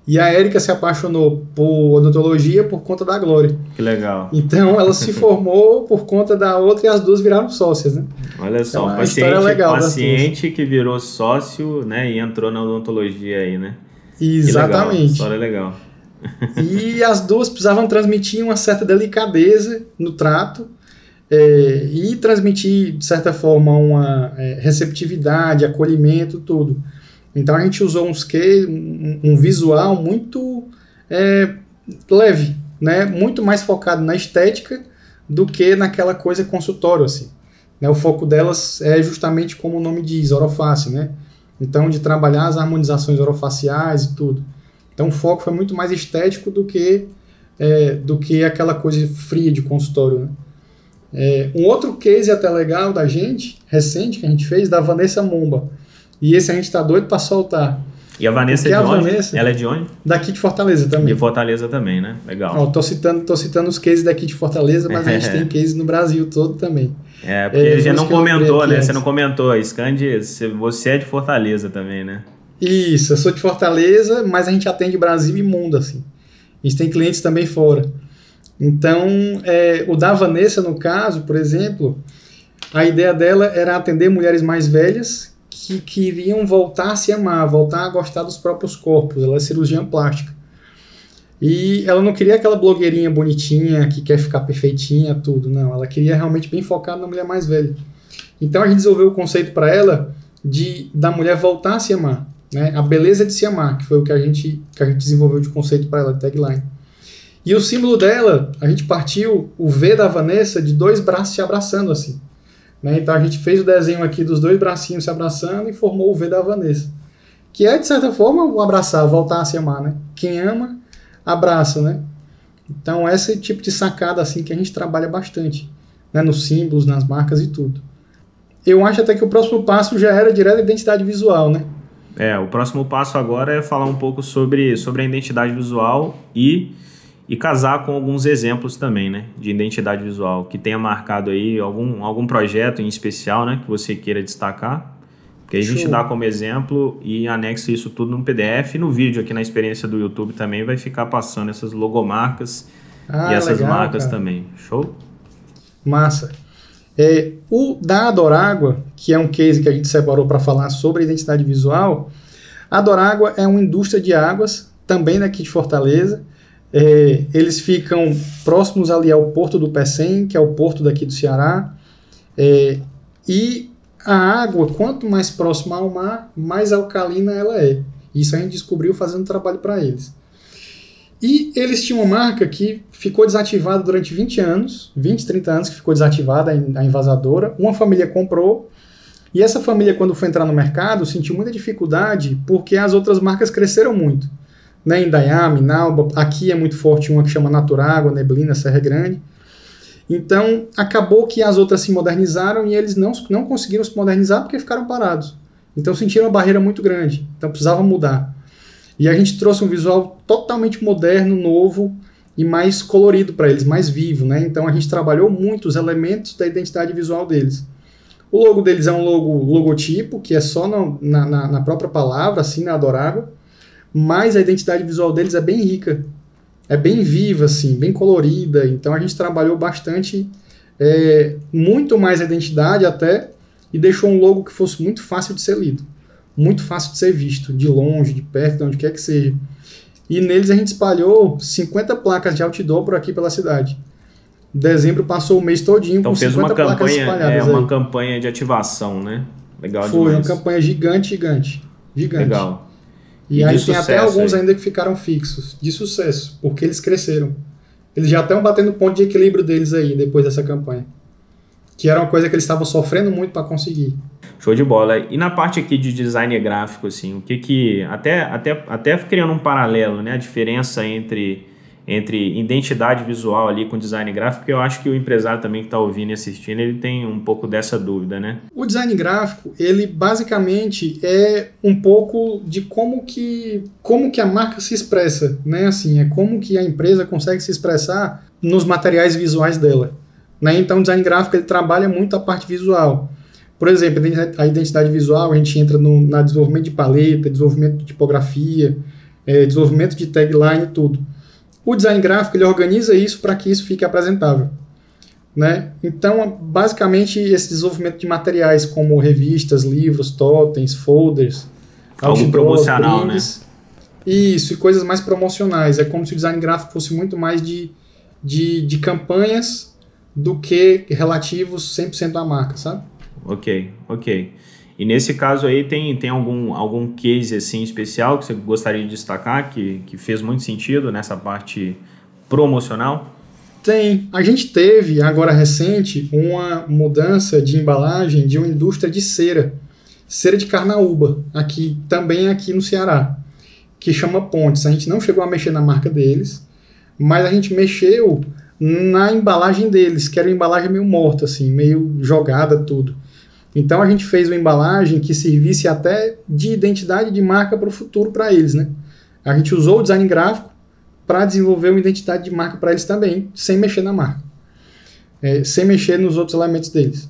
E a Érica se apaixonou por odontologia por conta da Glória. Que legal. Então ela se formou por conta da outra e as duas viraram sócias, né? Olha só, então, paciente, é legal paciente que virou sócio, né, e entrou na odontologia aí, né? Exatamente. Legal, história legal. e as duas precisavam transmitir uma certa delicadeza no trato é, e transmitir, de certa forma, uma é, receptividade, acolhimento, tudo. Então a gente usou uns que, um, um visual muito é, leve, né? muito mais focado na estética do que naquela coisa consultório. Assim. Né? O foco delas é justamente como o nome diz, oroface. Né? Então, de trabalhar as harmonizações orofaciais e tudo. Então, o foco foi muito mais estético do que, é, do que aquela coisa fria de consultório. Né? É, um outro case até legal da gente, recente, que a gente fez, da Vanessa Momba. E esse a gente tá doido para soltar. E a Vanessa é de onde? Vanessa, Ela é de onde? Daqui de Fortaleza também. De Fortaleza também, né? Legal. Tô, citando, tô citando os cases daqui de Fortaleza, mas a gente tem cases no Brasil todo também. É, porque é, você não comentou, né? Você não comentou. Scandi, você é de Fortaleza também, né? Isso, eu sou de Fortaleza, mas a gente atende Brasil e mundo, assim. A gente tem clientes também fora. Então, é, o da Vanessa, no caso, por exemplo, a ideia dela era atender mulheres mais velhas que queriam voltar a se amar, voltar a gostar dos próprios corpos. Ela é cirurgiã plástica. E ela não queria aquela blogueirinha bonitinha que quer ficar perfeitinha, tudo. Não, ela queria realmente bem focada na mulher mais velha. Então a gente desenvolveu o conceito para ela de da mulher voltar a se amar, né? A beleza de se amar, que foi o que a gente que a gente desenvolveu de conceito para ela, de tagline. E o símbolo dela, a gente partiu o V da Vanessa de dois braços se abraçando assim. Né? Então a gente fez o desenho aqui dos dois bracinhos se abraçando e formou o V da Vanessa. Que é, de certa forma, o abraçar, voltar a se amar, né? Quem ama, abraça, né? Então esse tipo de sacada assim que a gente trabalha bastante, né? Nos símbolos, nas marcas e tudo. Eu acho até que o próximo passo já era direto a identidade visual, né? É, o próximo passo agora é falar um pouco sobre, sobre a identidade visual e e casar com alguns exemplos também, né, de identidade visual que tenha marcado aí algum, algum projeto em especial, né, que você queira destacar. Porque a gente dá como exemplo e anexa isso tudo no PDF e no vídeo aqui na experiência do YouTube também vai ficar passando essas logomarcas ah, e essas legal, marcas cara. também. Show? Massa. É, o da Adorágua, que é um case que a gente separou para falar sobre identidade visual, a Adorágua é uma indústria de águas, também daqui de Fortaleza, é, eles ficam próximos ali ao Porto do Pecém, que é o porto daqui do Ceará. É, e a água, quanto mais próxima ao mar, mais alcalina ela é. Isso a gente descobriu fazendo trabalho para eles. E eles tinham uma marca que ficou desativada durante 20 anos, 20, 30 anos que ficou desativada, a invasadora. Uma família comprou, e essa família, quando foi entrar no mercado, sentiu muita dificuldade porque as outras marcas cresceram muito né, em Dayami, Nauba, aqui é muito forte uma que chama Naturágua, Neblina, Serra Grande. Então, acabou que as outras se modernizaram e eles não, não conseguiram se modernizar porque ficaram parados. Então, sentiram uma barreira muito grande. Então, precisava mudar. E a gente trouxe um visual totalmente moderno, novo e mais colorido para eles, mais vivo. Né? Então, a gente trabalhou muito os elementos da identidade visual deles. O logo deles é um logo logotipo, que é só na, na, na, própria palavra, assim, na Adorável mas a identidade visual deles é bem rica, é bem viva, assim, bem colorida. Então a gente trabalhou bastante, é, muito mais a identidade até, e deixou um logo que fosse muito fácil de ser lido, muito fácil de ser visto, de longe, de perto, de onde quer que seja. E neles a gente espalhou 50 placas de outdoor por aqui pela cidade. Dezembro passou o mês todinho então com fez 50 uma placas campanha, espalhadas. É uma aí. campanha de ativação, né? Legal Foi demais. uma campanha gigante, gigante. Gigante. Legal. E, e aí tem até alguns aí. ainda que ficaram fixos, de sucesso, porque eles cresceram. Eles já estão batendo ponto de equilíbrio deles aí, depois dessa campanha. Que era uma coisa que eles estavam sofrendo muito para conseguir. Show de bola. E na parte aqui de design gráfico, assim, o que que. Até, até, até criando um paralelo, né? A diferença entre entre identidade visual ali com design gráfico, porque eu acho que o empresário também que está ouvindo e assistindo, ele tem um pouco dessa dúvida, né? O design gráfico, ele basicamente é um pouco de como que, como que a marca se expressa, né? Assim, é como que a empresa consegue se expressar nos materiais visuais dela. Né? Então, o design gráfico ele trabalha muito a parte visual. Por exemplo, a identidade visual, a gente entra no na desenvolvimento de paleta, desenvolvimento de tipografia, é, desenvolvimento de tagline e tudo. O design gráfico ele organiza isso para que isso fique apresentável. Né? Então, basicamente, esse desenvolvimento de materiais como revistas, livros, totens, folders, algo promocional, né? Isso, e coisas mais promocionais. É como se o design gráfico fosse muito mais de, de, de campanhas do que relativos 100% à marca, sabe? Ok, ok. E nesse caso aí tem, tem algum, algum case assim especial que você gostaria de destacar que, que fez muito sentido nessa parte promocional? Tem. A gente teve agora recente uma mudança de embalagem de uma indústria de cera, cera de carnaúba, aqui também aqui no Ceará, que chama Pontes. A gente não chegou a mexer na marca deles, mas a gente mexeu na embalagem deles, que era uma embalagem meio morta assim, meio jogada tudo. Então a gente fez uma embalagem que servisse até de identidade de marca para o futuro para eles, né? A gente usou o design gráfico para desenvolver uma identidade de marca para eles também, sem mexer na marca, é, sem mexer nos outros elementos deles.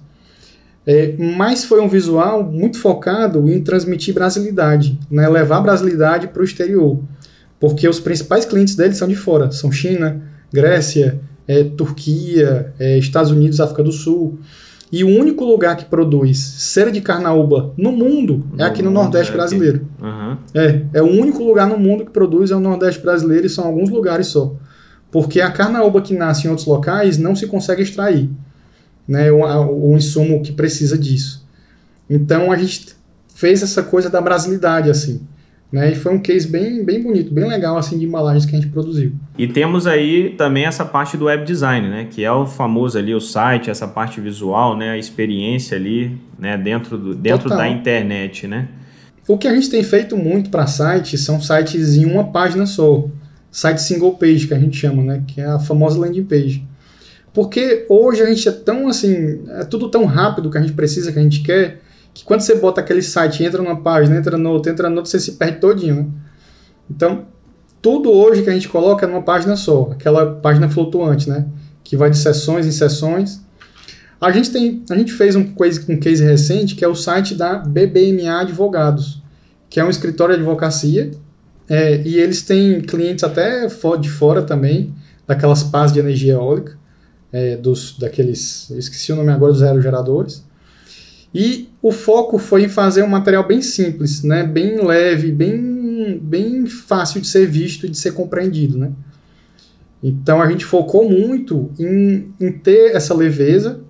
É, mas foi um visual muito focado em transmitir brasilidade, né? levar brasilidade para o exterior. Porque os principais clientes deles são de fora, são China, Grécia, é, Turquia, é, Estados Unidos, África do Sul. E o único lugar que produz cera de carnaúba no mundo é aqui no, Nordeste é brasileiro. Uhum. É, é o único lugar no mundo que produz é o Nordeste brasileiro e são alguns lugares só. Porque a carnaúba que nasce em outros locais não se consegue extrair. Né, o, o insumo que precisa disso. Então a gente fez essa coisa da brasilidade assim. Né? E foi um case bem, bem bonito, bem legal assim de embalagens que a gente produziu. E temos aí também essa parte do web design, né? Que é o famoso ali o site, essa parte visual, né? A experiência ali, né? Dentro, do, dentro da internet, né? O que a gente tem feito muito para sites são sites em uma página só, site single page que a gente chama, né? Que é a famosa landing page. Porque hoje a gente é tão assim, é tudo tão rápido que a gente precisa, que a gente quer, que quando você bota aquele site, entra numa página, entra no outro, entra no outro, você se perde todinho, né? Então, tudo hoje que a gente coloca é numa página só, aquela página flutuante, né? Que vai de sessões em sessões. A gente, tem, a gente fez um case, um case recente que é o site da BBMA Advogados, que é um escritório de advocacia, é, e eles têm clientes até de fora também, daquelas pás de energia eólica, é, dos, daqueles, esqueci o nome agora, dos aerogeradores. E o foco foi em fazer um material bem simples, né? bem leve, bem, bem fácil de ser visto e de ser compreendido. Né? Então a gente focou muito em, em ter essa leveza,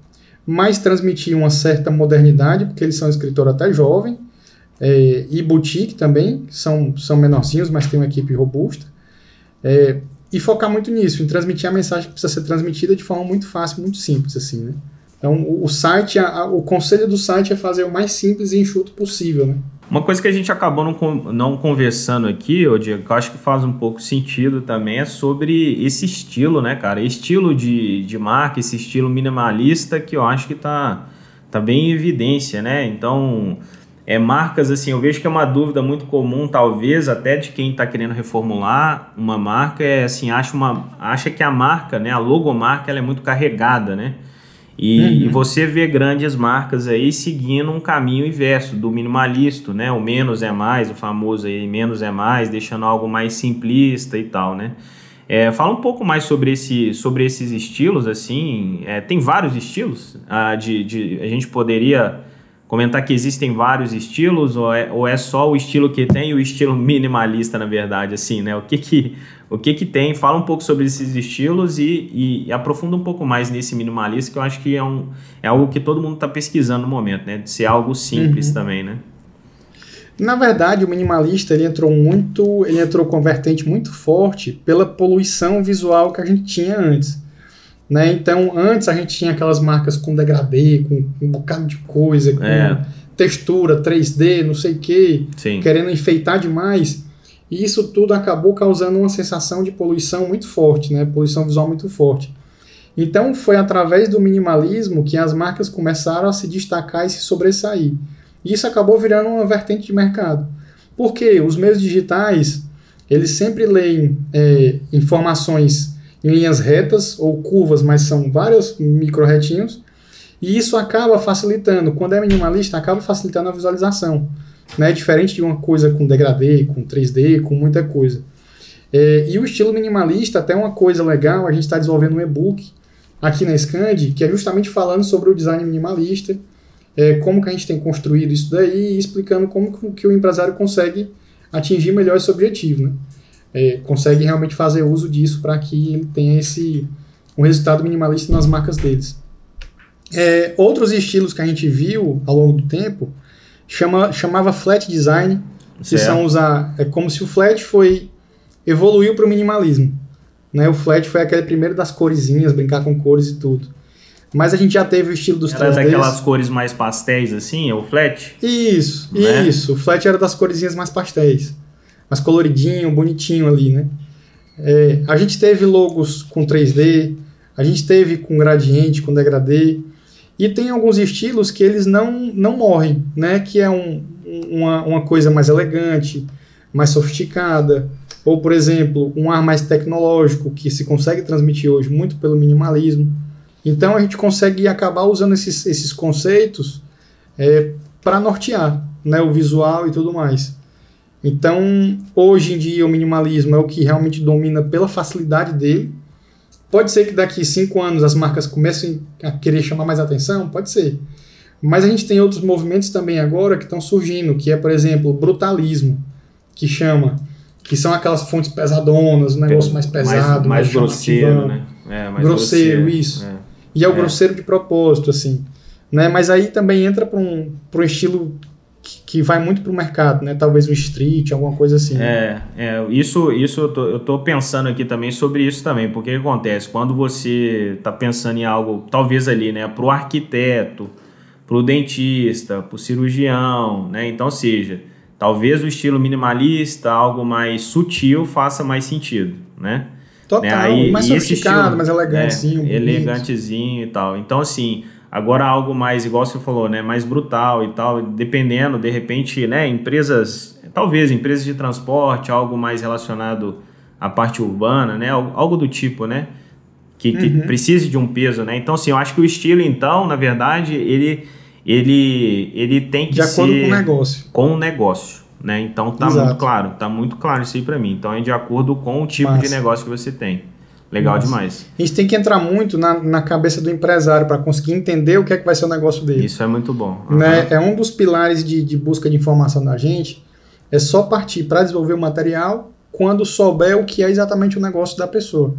mas transmitir uma certa modernidade, porque eles são um escritor até jovem, é, e boutique também, são, são menorzinhos, mas tem uma equipe robusta. É, e focar muito nisso, em transmitir a mensagem que precisa ser transmitida de forma muito fácil, muito simples, assim, né? Então, o site, a, o conselho do site é fazer o mais simples e enxuto possível, né? Uma coisa que a gente acabou não, não conversando aqui, Diego, que eu acho que faz um pouco sentido também, é sobre esse estilo, né, cara? Estilo de, de marca, esse estilo minimalista que eu acho que tá, tá bem em evidência, né? Então, é, marcas, assim, eu vejo que é uma dúvida muito comum, talvez, até de quem está querendo reformular uma marca, é assim, acha, uma, acha que a marca, né, a logomarca, ela é muito carregada, né? E, uhum. e, você vê grandes marcas aí seguindo um caminho inverso do minimalista, né? O menos é mais, o famoso aí menos é mais, deixando algo mais simplista e tal, né? É, fala um pouco mais sobre, esse, sobre esses estilos, assim. É, tem vários estilos. Ah, de, de, a gente poderia comentar que existem vários estilos ou é, ou é só o estilo que tem e o estilo minimalista, na verdade, assim, né? O que que, o que que tem? Fala um pouco sobre esses estilos e, e, e aprofunda um pouco mais nesse minimalista, que eu acho que é, um, é algo que todo mundo está pesquisando no momento, né? De ser algo simples uhum. também, né? Na verdade, o minimalista ele entrou muito, ele entrou com vertente muito forte pela poluição visual que a gente tinha antes. Né? Então, antes a gente tinha aquelas marcas com degradê, com, um bocado de coisa, com é. textura 3D, não sei o quê, querendo enfeitar demais. E isso tudo acabou causando uma sensação de poluição muito forte, né? poluição visual muito forte. Então, foi através do minimalismo que as marcas começaram a se destacar e se sobressair. E isso acabou virando uma vertente de mercado. Porque os meios digitais, eles sempre leem é, informações em linhas retas ou curvas, mas são vários micro-retinhos, e isso acaba facilitando, quando é minimalista, acaba facilitando a visualização, né? diferente de uma coisa com degradê, com 3D, com muita coisa. É, e o estilo minimalista, até uma coisa legal, a gente está desenvolvendo um e-book aqui na Scand, que é justamente falando sobre o design minimalista, é, como que a gente tem construído isso daí e explicando como que o empresário consegue atingir melhor esse objetivo. Né? é, consegue realmente fazer uso disso para que ele tenha esse um resultado minimalista nas marcas deles. É, outros estilos que a gente viu ao longo do tempo chama, chamava flat design, que são usar é como se o flat foi evoluiu para o minimalismo. Né? O flat foi aquele primeiro das coresinhas, brincar com cores e tudo. Mas a gente já teve o estilo dos era 3Ds. daquelas cores mais pastéis assim, é o flat? Isso, né? isso. O flat era das coresinhas mais pastéis mais coloridinho, bonitinho ali, né? É, a gente teve logos com 3D, a gente teve com gradiente, com degradê, e tem alguns estilos que eles não, não morrem, né? Que é um, uma, uma coisa mais elegante, mais sofisticada, ou, por exemplo, um ar mais tecnológico, que se consegue transmitir hoje muito pelo minimalismo. Então a gente consegue acabar usando esses, esses conceitos é, para nortear né, o visual e tudo mais. Então, hoje em dia, o minimalismo é o que realmente domina pela facilidade dele. Pode ser que daqui cinco anos as marcas comecem a querer chamar mais atenção, pode ser. Mas a gente tem outros movimentos também agora que estão surgindo, que é, por exemplo, o brutalismo, que chama, que são aquelas fontes pesadonas, um negócio mais pesado, mais, mais grosseiro, né? É, mais grosseiro, grosseiro, isso. É. E é o é. grosseiro de propósito, assim. Né? Mas aí também entra para um, um estilo que, vai muito para o mercado, né? Talvez um street, alguma coisa assim. É, é isso, isso eu, tô, eu tô pensando aqui também sobre isso também, porque o que acontece? Quando você está pensando em algo, talvez ali, né, para o arquiteto, para o dentista, para o cirurgião, né? Então, seja, talvez o estilo minimalista, algo mais sutil, faça mais sentido, né? Total, né? Aí, mais sofisticado, estilo, mais elegantezinho. É, elegantezinho e tal. Então, assim, agora algo mais, igual você falou, né? Mais brutal e tal, dependendo, de repente, né? Empresas, talvez empresas de transporte, algo mais relacionado à parte urbana, né? Algo do tipo, né? Que, que uhum. precise de um peso, né? Então, assim, eu acho que o estilo, então, na verdade, ele ele, ele tem que de ser... Acordo com o negócio. Com o negócio, né? Então tá Exato. muito claro, tá muito claro isso aí para mim. Então é de acordo com o tipo de negócio que você tem. Legal Massa. demais. A gente tem que entrar muito na, na cabeça do empresário para conseguir entender o que é que vai ser o negócio dele. Isso é muito bom. Uhum. Né? É um dos pilares de, de busca de informação da gente. É só partir para desenvolver o material quando souber o que é exatamente o negócio da pessoa.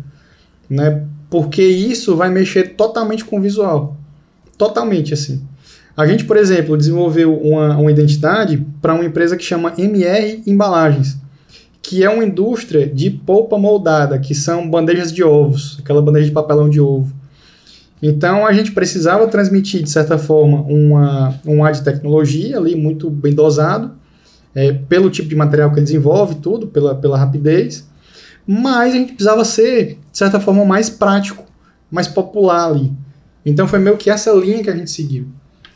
Né? Porque isso vai mexer totalmente com o visual. Totalmente, assim. A gente, por exemplo, desenvolveu uma, uma identidade para uma empresa que chama MR Embalagens, que é uma indústria de polpa moldada, que são bandejas de ovos, aquela bandeja de papelão de ovo. Então a gente precisava transmitir, de certa forma, uma, um ar de tecnologia ali muito bem dosado, é, pelo tipo de material que ele desenvolve, tudo, pela, pela rapidez, mas a gente precisava ser, de certa forma, mais prático, mais popular ali. Então foi meio que essa linha que a gente seguiu.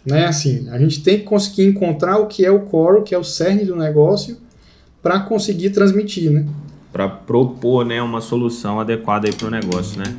Né? Assim, a gente tem que conseguir encontrar o que é o core, o que é o cerne do negócio, para conseguir transmitir, né? Para propor né, uma solução adequada para o negócio, né?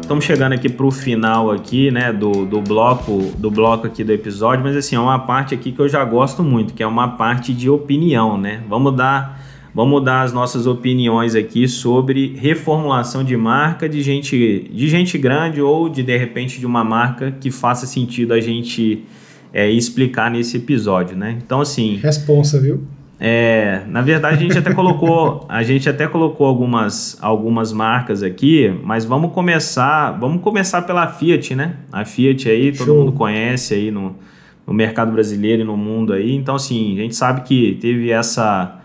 Estamos chegando aqui para o final aqui, né, do, do bloco do bloco aqui do episódio, mas assim, é uma parte aqui que eu já gosto muito, que é uma parte de opinião, né? Vamos dar Vamos dar as nossas opiniões aqui sobre reformulação de marca de gente, de gente grande ou de de repente de uma marca que faça sentido a gente é, explicar nesse episódio, né? Então assim. Responsa, viu? É, na verdade a gente até colocou, a gente até colocou algumas, algumas marcas aqui, mas vamos começar, vamos começar pela Fiat, né? A Fiat aí todo Show. mundo conhece aí no, no mercado brasileiro e no mundo aí. Então assim, a gente sabe que teve essa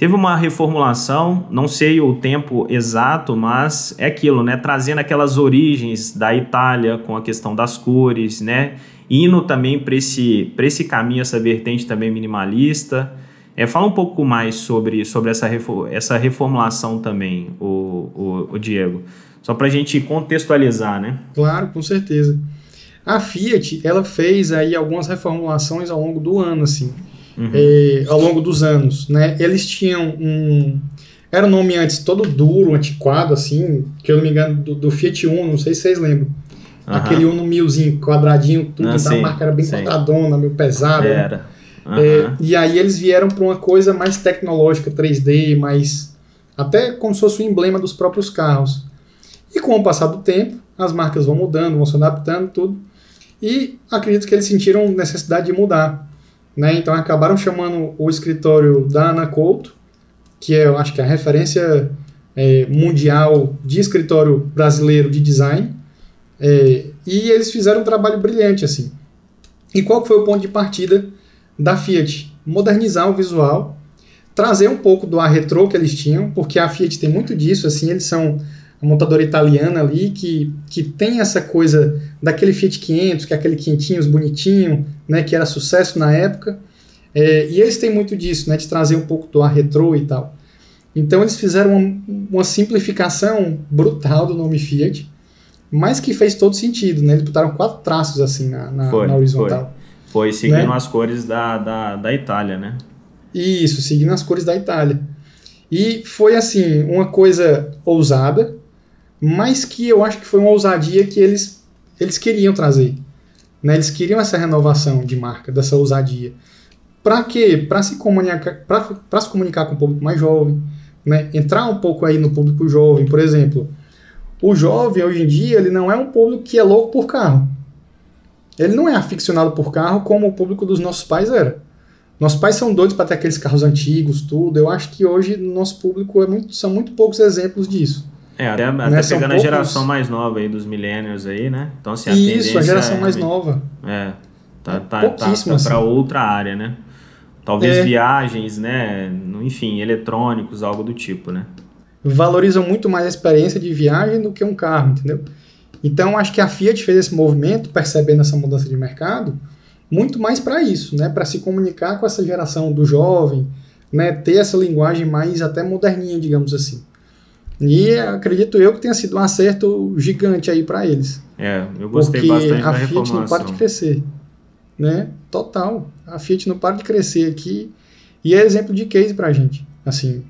Teve uma reformulação, não sei o tempo exato, mas é aquilo, né? Trazendo aquelas origens da Itália com a questão das cores, né? Indo também para esse, esse caminho, essa vertente também minimalista. É, fala um pouco mais sobre, sobre essa, essa reformulação também, o, o, o Diego. Só para a gente contextualizar, né? Claro, com certeza. A Fiat, ela fez aí algumas reformulações ao longo do ano, assim uhum. ao longo dos anos, né? Eles tinham um era um nome antes todo duro, antiquado, assim, que eu não me engano, do, do Fiat Uno, não sei se vocês lembram. Uhum. Aquele Uno milzinho, quadradinho, tudo, ah, da marca era bem sim. quadradona, meio pesada. Era. Uhum. E aí eles vieram para uma coisa mais tecnológica, 3D, mais. até como se fosse o emblema dos próprios carros. E com o passar do tempo, as marcas vão mudando, vão se adaptando, tudo. E acredito que eles sentiram necessidade de mudar. Né? Então acabaram chamando o escritório da Ana Couto, que é, eu acho que é a referência é, mundial de escritório brasileiro de design, é, e eles fizeram um trabalho brilhante assim. E qual foi o ponto de partida da Fiat? Modernizar o visual, trazer um pouco do ar retrô que eles tinham, porque a Fiat tem muito disso, assim, eles são montadora italiana ali que, que tem essa coisa daquele Fiat 500, que é aquele quentinhos bonitinho, né, que era sucesso na época. É, e eles têm muito disso, né, de trazer um pouco do ar retrô e tal. Então eles fizeram uma, uma simplificação brutal do nome Fiat, mas que fez todo sentido, né? Eles botaram quatro traços assim na, na, foi, na horizontal. Foi, foi seguindo né? as cores da, da, da Itália, né? Isso, seguindo as cores da Itália. E foi assim, uma coisa ousada, mas que eu acho que foi uma ousadia que eles, eles queriam trazer. Né? Eles queriam essa renovação de marca, dessa ousadia. Para quê? Para se comunicar, se comunicar com o público mais jovem, né? Entrar um pouco aí no público jovem, por exemplo. O jovem hoje em dia, ele não é um público que é louco por carro. Ele não é aficionado por carro como o público dos nossos pais era. Nossos pais são doidos para ter aqueles carros antigos, tudo. Eu acho que hoje nosso público é muito, são muito poucos exemplos disso. É, até, até né? pegando a geração mais nova aí dos millennials aí, né? Então, assim, a Isso, a geração é, mais nova. É, tá, tá, tá, tá para assim. outra área, né? Talvez é. viagens, né? Enfim, eletrônicos, algo do tipo, né? Valorizam muito mais a experiência de viagem do que um carro, entendeu? Então, acho que a Fiat fez esse movimento, percebendo essa mudança de mercado, muito mais para isso, né? Para se comunicar com essa geração do jovem, né? Ter essa linguagem mais até moderninha, digamos assim. E acredito eu que tenha sido um acerto gigante aí para eles. É, eu gostei porque bastante a Fiat não para de crescer, né? Total. A Fiat não para de crescer aqui e é exemplo de case para a gente, assim,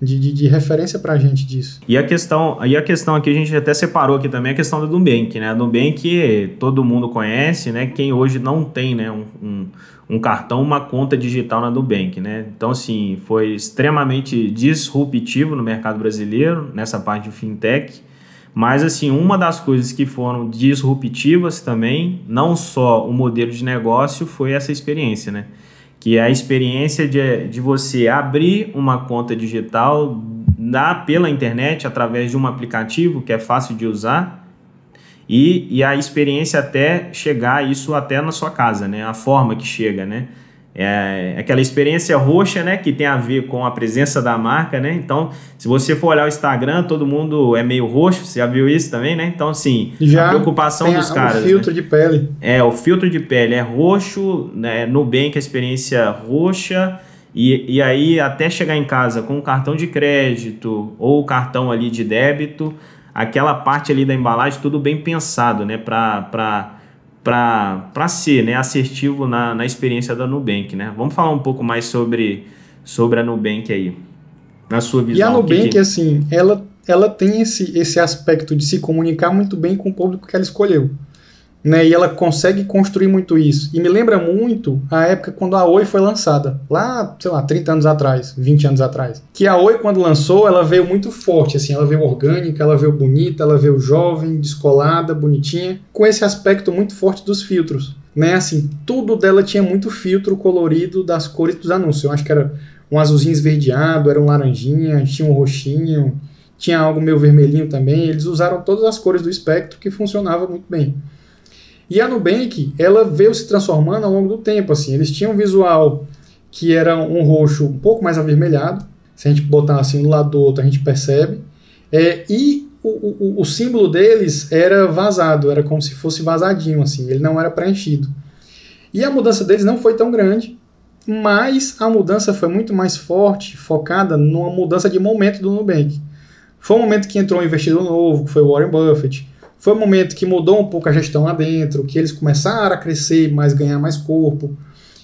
de, de, de referência para a gente disso. E a questão, e a questão aqui a gente até separou aqui também a questão do Nubank, né? A Nubank todo mundo conhece, né? Quem hoje não tem, né? Um, um, um, cartão, uma conta digital na Nubank, né? Então assim foi extremamente disruptivo no mercado brasileiro nessa parte de fintech. Mas, assim, uma das coisas que foram disruptivas também, não só o modelo de negócio, foi essa experiência, né? Que é a experiência de, de você abrir uma conta digital na, pela internet, através de um aplicativo que é fácil de usar, e, e a experiência até chegar isso até na sua casa, né? A forma que chega, né? É aquela experiência roxa, né, que tem a ver com a presença da marca, né? Então, se você for olhar o Instagram, todo mundo é meio roxo, você já viu isso também, né? Então, assim, já a preocupação dos a, caras. O filtro né? de pele. É, o filtro de pele é roxo, né? Nubank, a experiência roxa. E, e aí, até chegar em casa com o cartão de crédito ou o cartão ali de débito, aquela parte ali da embalagem, tudo bem pensado, né? Para para ser né, assertivo na, na experiência da Nubank. Né? Vamos falar um pouco mais sobre, sobre a Nubank aí, na sua visão. E a Nubank, que... assim, ela, ela tem esse, esse aspecto de se comunicar muito bem com o público que ela escolheu né? E ela consegue construir muito isso. E me lembra muito a época quando a Oi foi lançada, lá, sei lá, 30 anos atrás, 20 anos atrás. Que a Oi, quando lançou, ela veio muito forte, assim, ela veio orgânica, ela veio bonita, ela veio jovem, descolada, bonitinha, com esse aspecto muito forte dos filtros. Né, assim, tudo dela tinha muito filtro colorido das cores dos anúncios. Eu acho que era um azulzinho esverdeado, era um laranjinha, tinha um roxinho, tinha algo meio vermelhinho também. Eles usaram todas as cores do espectro que funcionava muito bem. E a Nubank, ela veio se transformando ao longo do tempo, assim. Eles tinham um visual que era um roxo um pouco mais avermelhado. Se a gente botar assim um lado do outro, a gente percebe. É, e o, o, o, símbolo deles era vazado, era como se fosse vazadinho, assim. Ele não era preenchido. E a mudança deles não foi tão grande, mas a mudança foi muito mais forte, focada numa mudança de momento do Nubank. Foi um momento que entrou um investidor novo, que foi o Warren Buffett foi um momento que mudou um pouco a gestão lá dentro, que eles começaram a crescer, mais ganhar mais corpo.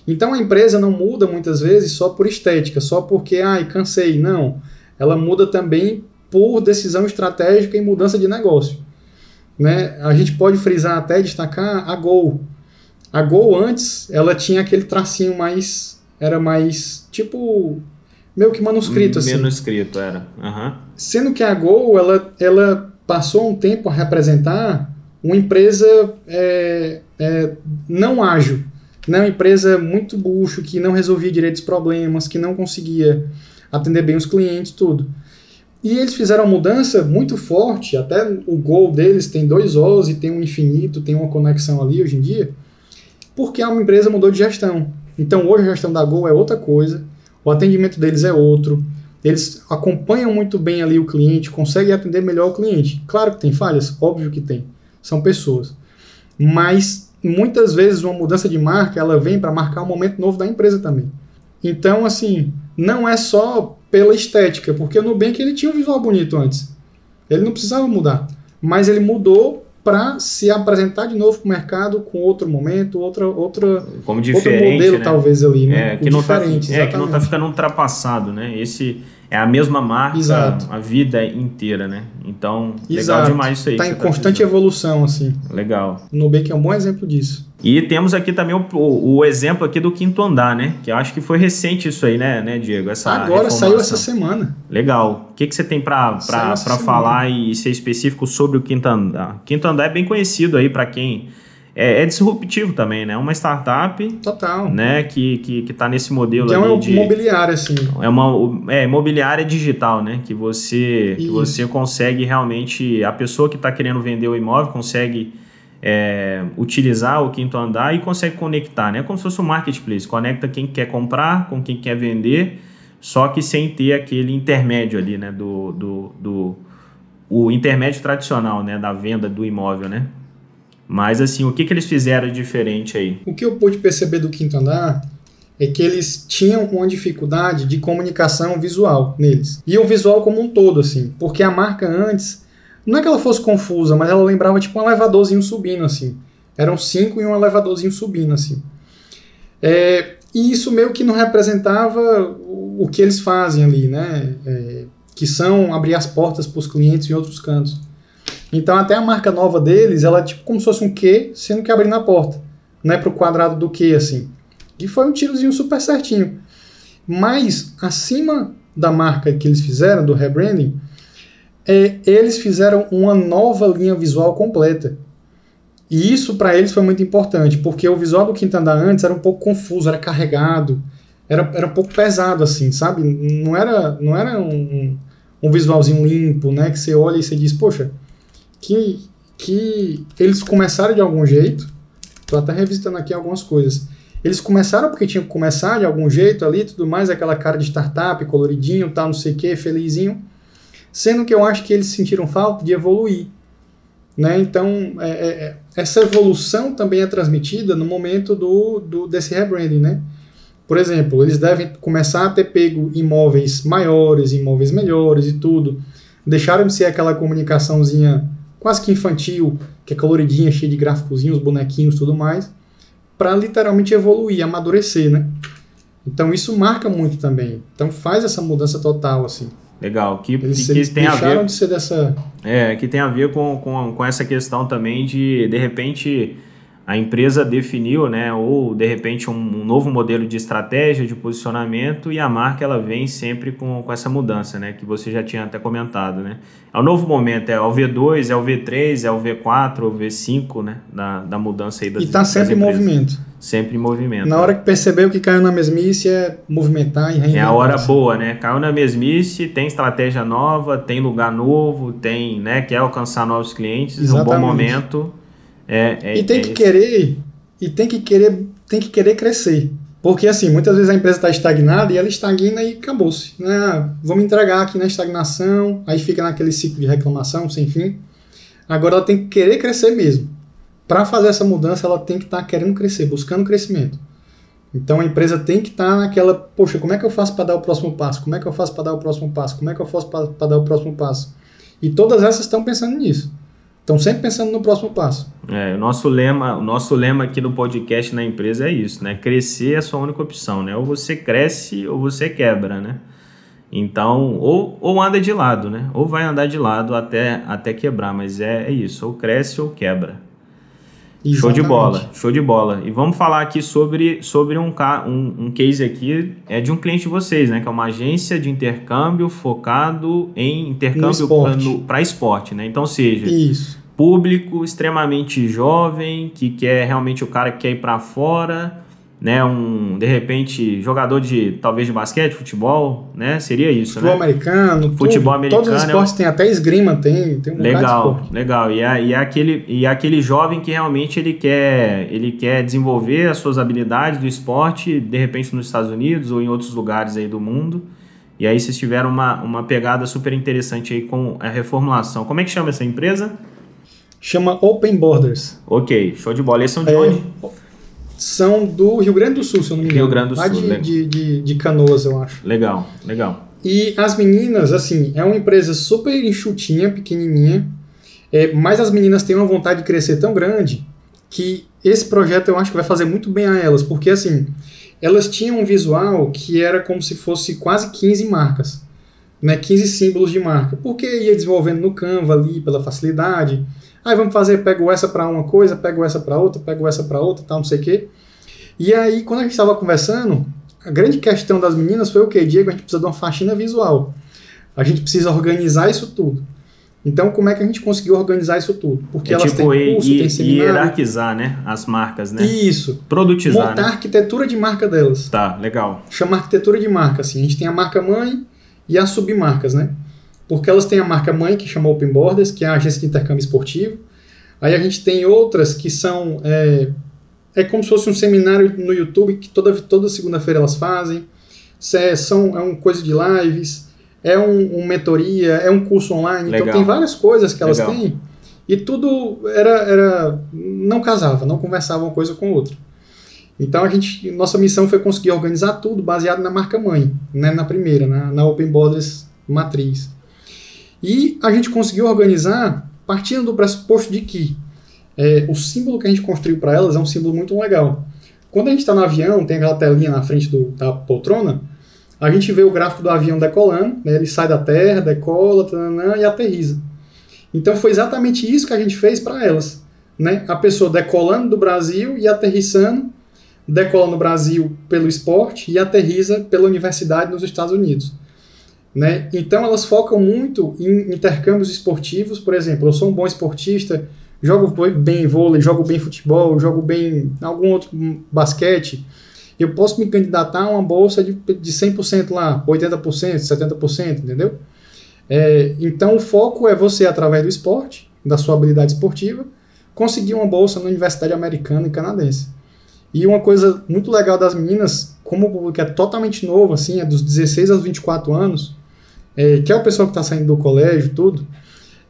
Então a empresa não muda muitas vezes só por estética, só porque, ai, cansei. Não. Ela muda também por decisão estratégica e mudança de negócio. Né? A gente pode frisar até destacar a Gol. A Gol antes, ela tinha aquele tracinho mais. Era mais tipo. meio que manuscrito, assim. Manuscrito, era. Uhum. Sendo que a Gol, ela, ela passou um tempo a representar uma empresa é, é, não ágil, né? uma empresa muito bucho, que não resolvia direito os problemas, que não conseguia atender bem os clientes, tudo. E eles fizeram uma mudança muito forte, até o gol deles tem dois Os e tem um infinito, tem uma conexão ali hoje em dia, porque a empresa mudou de gestão. Então hoje a gestão da Gol é outra coisa, o atendimento deles é outro, eles acompanham muito bem ali o cliente, conseguem atender melhor o cliente. Claro que tem falhas, óbvio que tem. São pessoas. Mas muitas vezes uma mudança de marca, ela vem para marcar um momento novo da empresa também. Então, assim, não é só pela estética, porque o Nubank ele tinha um visual bonito antes. Ele não precisava mudar, mas ele mudou para se apresentar de novo para o mercado com outro momento, outra, outra, Como outro modelo né? talvez ali, né? É, que, não tá, é que não está ficando ultrapassado, né? Esse, é a mesma marca Exato. a vida inteira, né? Então, legal Exato. demais isso aí. Tá em você constante evolução, assim. Legal. O Nubank é um bom exemplo disso. E temos aqui também o, o- o exemplo aqui do quinto andar, né? Que eu acho que foi recente isso aí, né, né Diego? Essa Agora saiu essa semana. Legal. O que, que você tem para falar e ser específico sobre o quinto andar? Quinto andar é bem conhecido aí para quem é, é disruptivo também, né? Uma startup, Total. né, que que, que tá nesse modelo Que é ali uma de imobiliária, assim. é uma é, imobiliária digital, né? Que você que você consegue realmente a pessoa que está querendo vender o imóvel consegue é, utilizar o quinto andar e consegue conectar, né? Como se fosse um marketplace, conecta quem quer comprar com quem quer vender, só que sem ter aquele intermédio ali, né? Do, do, do o intermédio tradicional, né? Da venda do imóvel, né? Mas assim, o que, que eles fizeram de diferente aí? O que eu pude perceber do quinto andar é que eles tinham uma dificuldade de comunicação visual neles. E o visual como um todo, assim. Porque a marca antes, não é que ela fosse confusa, mas ela lembrava tipo um elevadorzinho subindo, assim. Eram cinco e um elevadorzinho subindo, assim. É, e isso meio que não representava o, que eles fazem ali, né? É, que são abrir as portas para os clientes em outros cantos. Então até a marca nova deles, ela é tipo como se fosse um Q, sendo que abrindo a porta. Não é pro quadrado do Q, assim. E foi um tirozinho super certinho. Mas, acima da marca que eles fizeram, do rebranding, é, eles fizeram uma nova linha visual completa. E isso para eles foi muito importante, porque o visual do Quinto Andar antes era um pouco confuso, era carregado, era, era um pouco pesado, assim, sabe? Não era, não era um, um visualzinho limpo, né? Que você olha e você diz, poxa, que, que eles começaram de algum jeito. Tô até revisitando aqui algumas coisas. Eles começaram porque tinham que começar de algum jeito ali, tudo mais, aquela cara de startup, coloridinho, tal, não sei o que, felizinho. Sendo que eu acho que eles sentiram falta de evoluir. Né? Então, é, é, é, essa evolução também é transmitida no momento do, do, desse rebranding. Né? Por exemplo, eles devem começar a ter pego imóveis maiores, imóveis melhores e tudo. Deixaram de ser aquela comunicaçãozinha quase que infantil, que é coloridinha, cheia de gráficozinhos, bonequinhos tudo mais, para literalmente evoluir, amadurecer, né? Então isso marca muito também. Então faz essa mudança total, assim. Legal, que, Eles, que eles tem a deixaram ver de ser dessa... É, que tem a ver com, com, com essa questão também de, de repente, a empresa definiu, né, ou de repente um, um novo modelo de estratégia, de posicionamento, e a marca ela vem sempre com, com essa mudança, né, que você já tinha até comentado, né. É o novo momento, é o V2, é o V3, é o V4, é o V5, né, da, da mudança aí das E tá das sempre em movimento. Sempre em movimento. Na hora que percebeu que caiu na mesmice é movimentar e É reinventar. a hora boa, né? Caiu na mesmice, tem estratégia nova, tem lugar novo, tem, né, quer alcançar novos clientes, um bom Exatamente. momento. É, é, E tem é que isso. querer, e tem que querer, tem que querer crescer. Porque assim, muitas vezes a empresa está estagnada e ela estagna e acabou-se. Né? Ah, Vamos entregar aqui na estagnação, aí fica naquele ciclo de reclamação sem fim. Agora ela tem que querer crescer mesmo. Para fazer essa mudança, ela tem que estar querendo crescer, buscando crescimento. Então a empresa tem que estar naquela, poxa, como é que eu faço para dar o próximo passo? Como é que eu faço para dar o próximo passo? Como é que eu faço para dar o próximo passo? E todas essas estão pensando nisso. Estão sempre pensando no próximo passo. É, o nosso lema, o nosso lema aqui no podcast na empresa é isso, né? Crescer é a sua única opção, né? Ou você cresce ou você quebra, né? Então, ou, ou anda de lado, né? Ou vai andar de lado até, até quebrar, mas é, é isso, ou cresce ou quebra. Show de Exatamente. bola, show de bola. E vamos falar aqui sobre, sobre um, um, um case aqui, é de um cliente de vocês, né? Que é uma agência de intercâmbio focado em intercâmbio esporte. para esporte, né? Então, seja, Isso. Público extremamente jovem, que quer realmente o cara que quer ir para fora, né? Um, de repente, jogador de talvez de basquete, futebol, né? Seria isso, Futebol né? americano, Futebol tudo, Todos os americano é esportes têm, até esgrima tem, tem um Legal, legal. E é, e é aquele, e é aquele jovem que realmente ele quer, ele quer desenvolver as suas habilidades do esporte, de repente nos Estados Unidos ou em outros lugares aí do mundo. E aí vocês tiveram uma, uma pegada super interessante aí com a reformulação. Como é que chama essa empresa? Chama Open Borders. Ok, show de bola. Eles são de É, onde? São do Rio Grande do Sul, se eu não me engano. Rio Grande do Sul, de, legal. de, de, de Canoas, eu acho. Legal, legal. E as meninas, assim, é uma empresa super enxutinha, pequenininha, é, mas as meninas têm uma vontade de crescer tão grande que esse projeto eu acho que vai fazer muito bem a elas, porque assim, elas tinham um visual que era como se fosse quase 15 marcas. né, 15 símbolos de marca. Porque ia desenvolvendo no Canva ali, pela facilidade. Aí vamos fazer, pego essa para uma coisa, pego essa para outra, pego essa para outra, tal, não sei o quê. E aí, quando a gente estava conversando, a grande questão das meninas foi o quê? Diego, a gente precisa de uma faxina visual. A gente precisa organizar isso tudo. Então, como é que a gente conseguiu organizar isso tudo? Porque é elas tipo, têm curso, e, têm seminário. hierarquizar, né? As marcas, né? Isso. Produtizar, Montar né? a arquitetura de marca delas. Tá, legal. Chama arquitetura de marca, assim. A gente tem a marca mãe e as submarcas, né? Porque elas têm a marca mãe, que chama Open Borders, que é a agência de intercâmbio esportivo. Aí a gente tem outras que são... É, é como se fosse um seminário no YouTube que toda, toda segunda-feira elas fazem. É, são, é uma coisa de lives é um, um mentoria, é um curso online, então Legal. então tem várias coisas que elas Legal. têm e tudo era, era não casava, não conversava uma coisa com outra. Então a gente, nossa missão foi conseguir organizar tudo baseado na marca mãe, né, na primeira, na, na Open Borders matriz. E a gente conseguiu organizar partindo do pressuposto de que é, o símbolo que a gente construiu para elas é um símbolo muito legal. Quando a gente está no avião, tem aquela telinha na frente do, da poltrona, a gente vê o gráfico do avião decolando, né? ele sai da terra, decola tanana, e aterriza. Então foi exatamente isso que a gente fez para elas. Né? A pessoa decolando do Brasil e aterrissando, decola no Brasil pelo esporte e aterriza pela universidade nos Estados Unidos. Né? Então elas focam muito em intercâmbios esportivos, por exemplo, eu sou um bom esportista, jogo bem vôlei, jogo bem futebol, jogo bem algum outro basquete, eu posso me candidatar a uma bolsa de, de 100% lá, 80%, 70%, entendeu? É, então o foco é você, através do esporte, da sua habilidade esportiva, conseguir uma bolsa na Universidade Americana e Canadense. E uma coisa muito legal das meninas, como o público é totalmente novo, assim, é dos 16 aos 24 anos, é, que é o pessoal que está saindo do colégio tudo,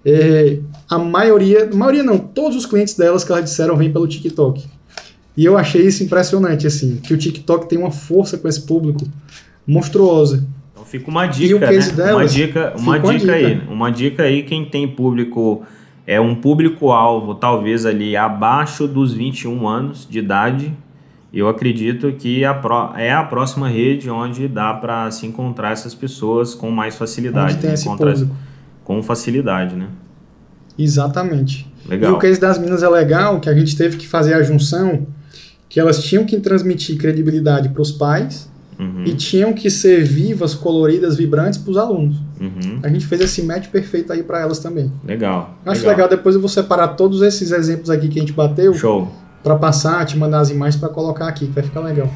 é, a maioria, maioria não, todos os clientes delas que elas disseram vêm pelo TikTok. E eu achei isso impressionante, assim, que o TikTok tem uma força com esse público monstruosa. Então fica uma dica, né? Delas, uma dica, uma dica, dica aí, uma dica aí quem tem público é um público alvo, talvez ali abaixo dos 21 anos de idade. Eu acredito que a pro, é a próxima rede onde dá para se encontrar essas pessoas com mais facilidade, onde tem esse público. com facilidade, né? Exatamente. Legal. E o case das minas é legal, que a gente teve que fazer a junção que elas tinham que transmitir credibilidade para os pais uhum. e tinham que ser vivas, coloridas, vibrantes para os alunos. Uhum. A gente fez esse match perfeito aí para elas também. Legal. Acho legal. legal. depois eu vou separar todos esses exemplos aqui que a gente bateu. Show. Para passar, te mandar as imagens para colocar aqui, que vai ficar legal.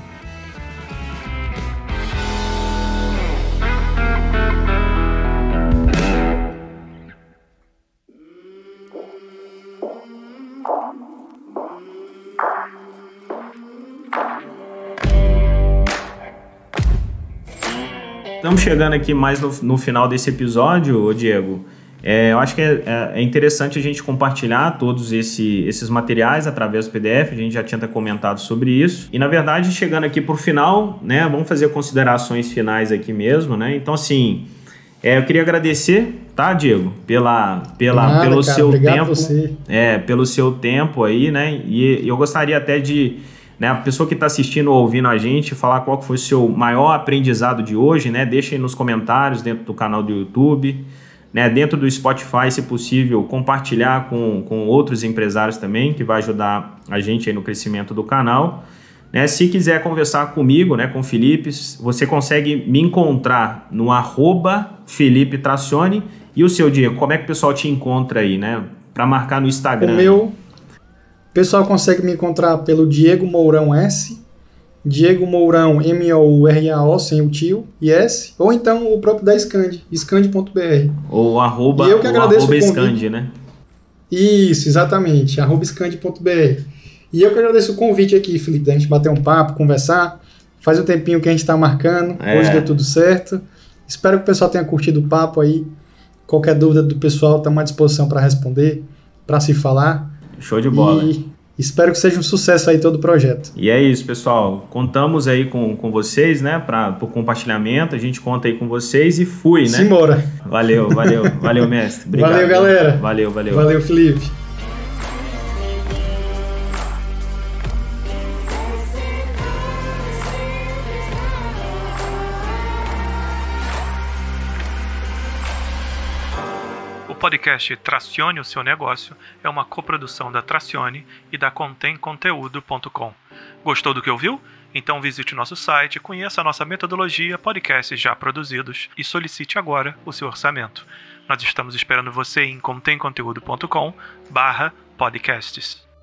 Estamos chegando aqui mais no, no final desse episódio, Diego. É, eu acho que é, é, é, interessante a gente compartilhar todos esse, esses materiais através do PDF, a gente já tinha comentado sobre isso. E na verdade, chegando aqui para o final, né, vamos fazer considerações finais aqui mesmo, né? Então, assim, é, eu queria agradecer, tá, Diego, pela, pela, Nada, pelo cara, seu tempo. Você. É, pelo seu tempo aí, né? E eu gostaria até de né, a pessoa que está assistindo ou ouvindo a gente, falar qual foi o seu maior aprendizado de hoje, né? Deixa aí nos comentários dentro do canal do YouTube, né? Dentro do Spotify, se possível, compartilhar com, com outros empresários também, que vai ajudar a gente no crescimento do canal. Né? Se quiser conversar comigo, né, com o Felipe, você consegue me encontrar no arroba Felipe Tracione. E o seu Diego, como é que o pessoal te encontra aí, né? Para marcar no Instagram. O meu, o pessoal consegue me encontrar pelo Diego Mourão S, Diego Mourão M-O-U-R-A-O, sem o tio e S, ou então o próprio da Scand, scand.br. Ou arroba, e eu que agradeço arroba Scand, né? Isso, exatamente, arroba scand.br. E eu que agradeço o convite aqui, Felipe, da gente bater um papo, conversar. Faz um tempinho que a gente está marcando, é. hoje deu tudo certo. Espero que o pessoal tenha curtido o papo aí. Qualquer dúvida do pessoal, estamos à disposição para responder, para se falar. Show de bola. E espero que seja um sucesso aí todo o projeto. E é isso, pessoal. Contamos aí com, com vocês, né, para o compartilhamento. A gente conta aí com vocês e fui, né? Simbora. Valeu, valeu, valeu, mestre. Obrigado. Valeu, galera. Valeu, valeu. Valeu, Felipe. Podcast Tracione o Seu Negócio é uma coprodução da Tracione e da contemconteúdo.com. Gostou do que ouviu? Então visite nosso site, conheça a nossa metodologia, podcasts já produzidos e solicite agora o seu orçamento. Nós estamos esperando você em contemconteúdo.com barra podcasts.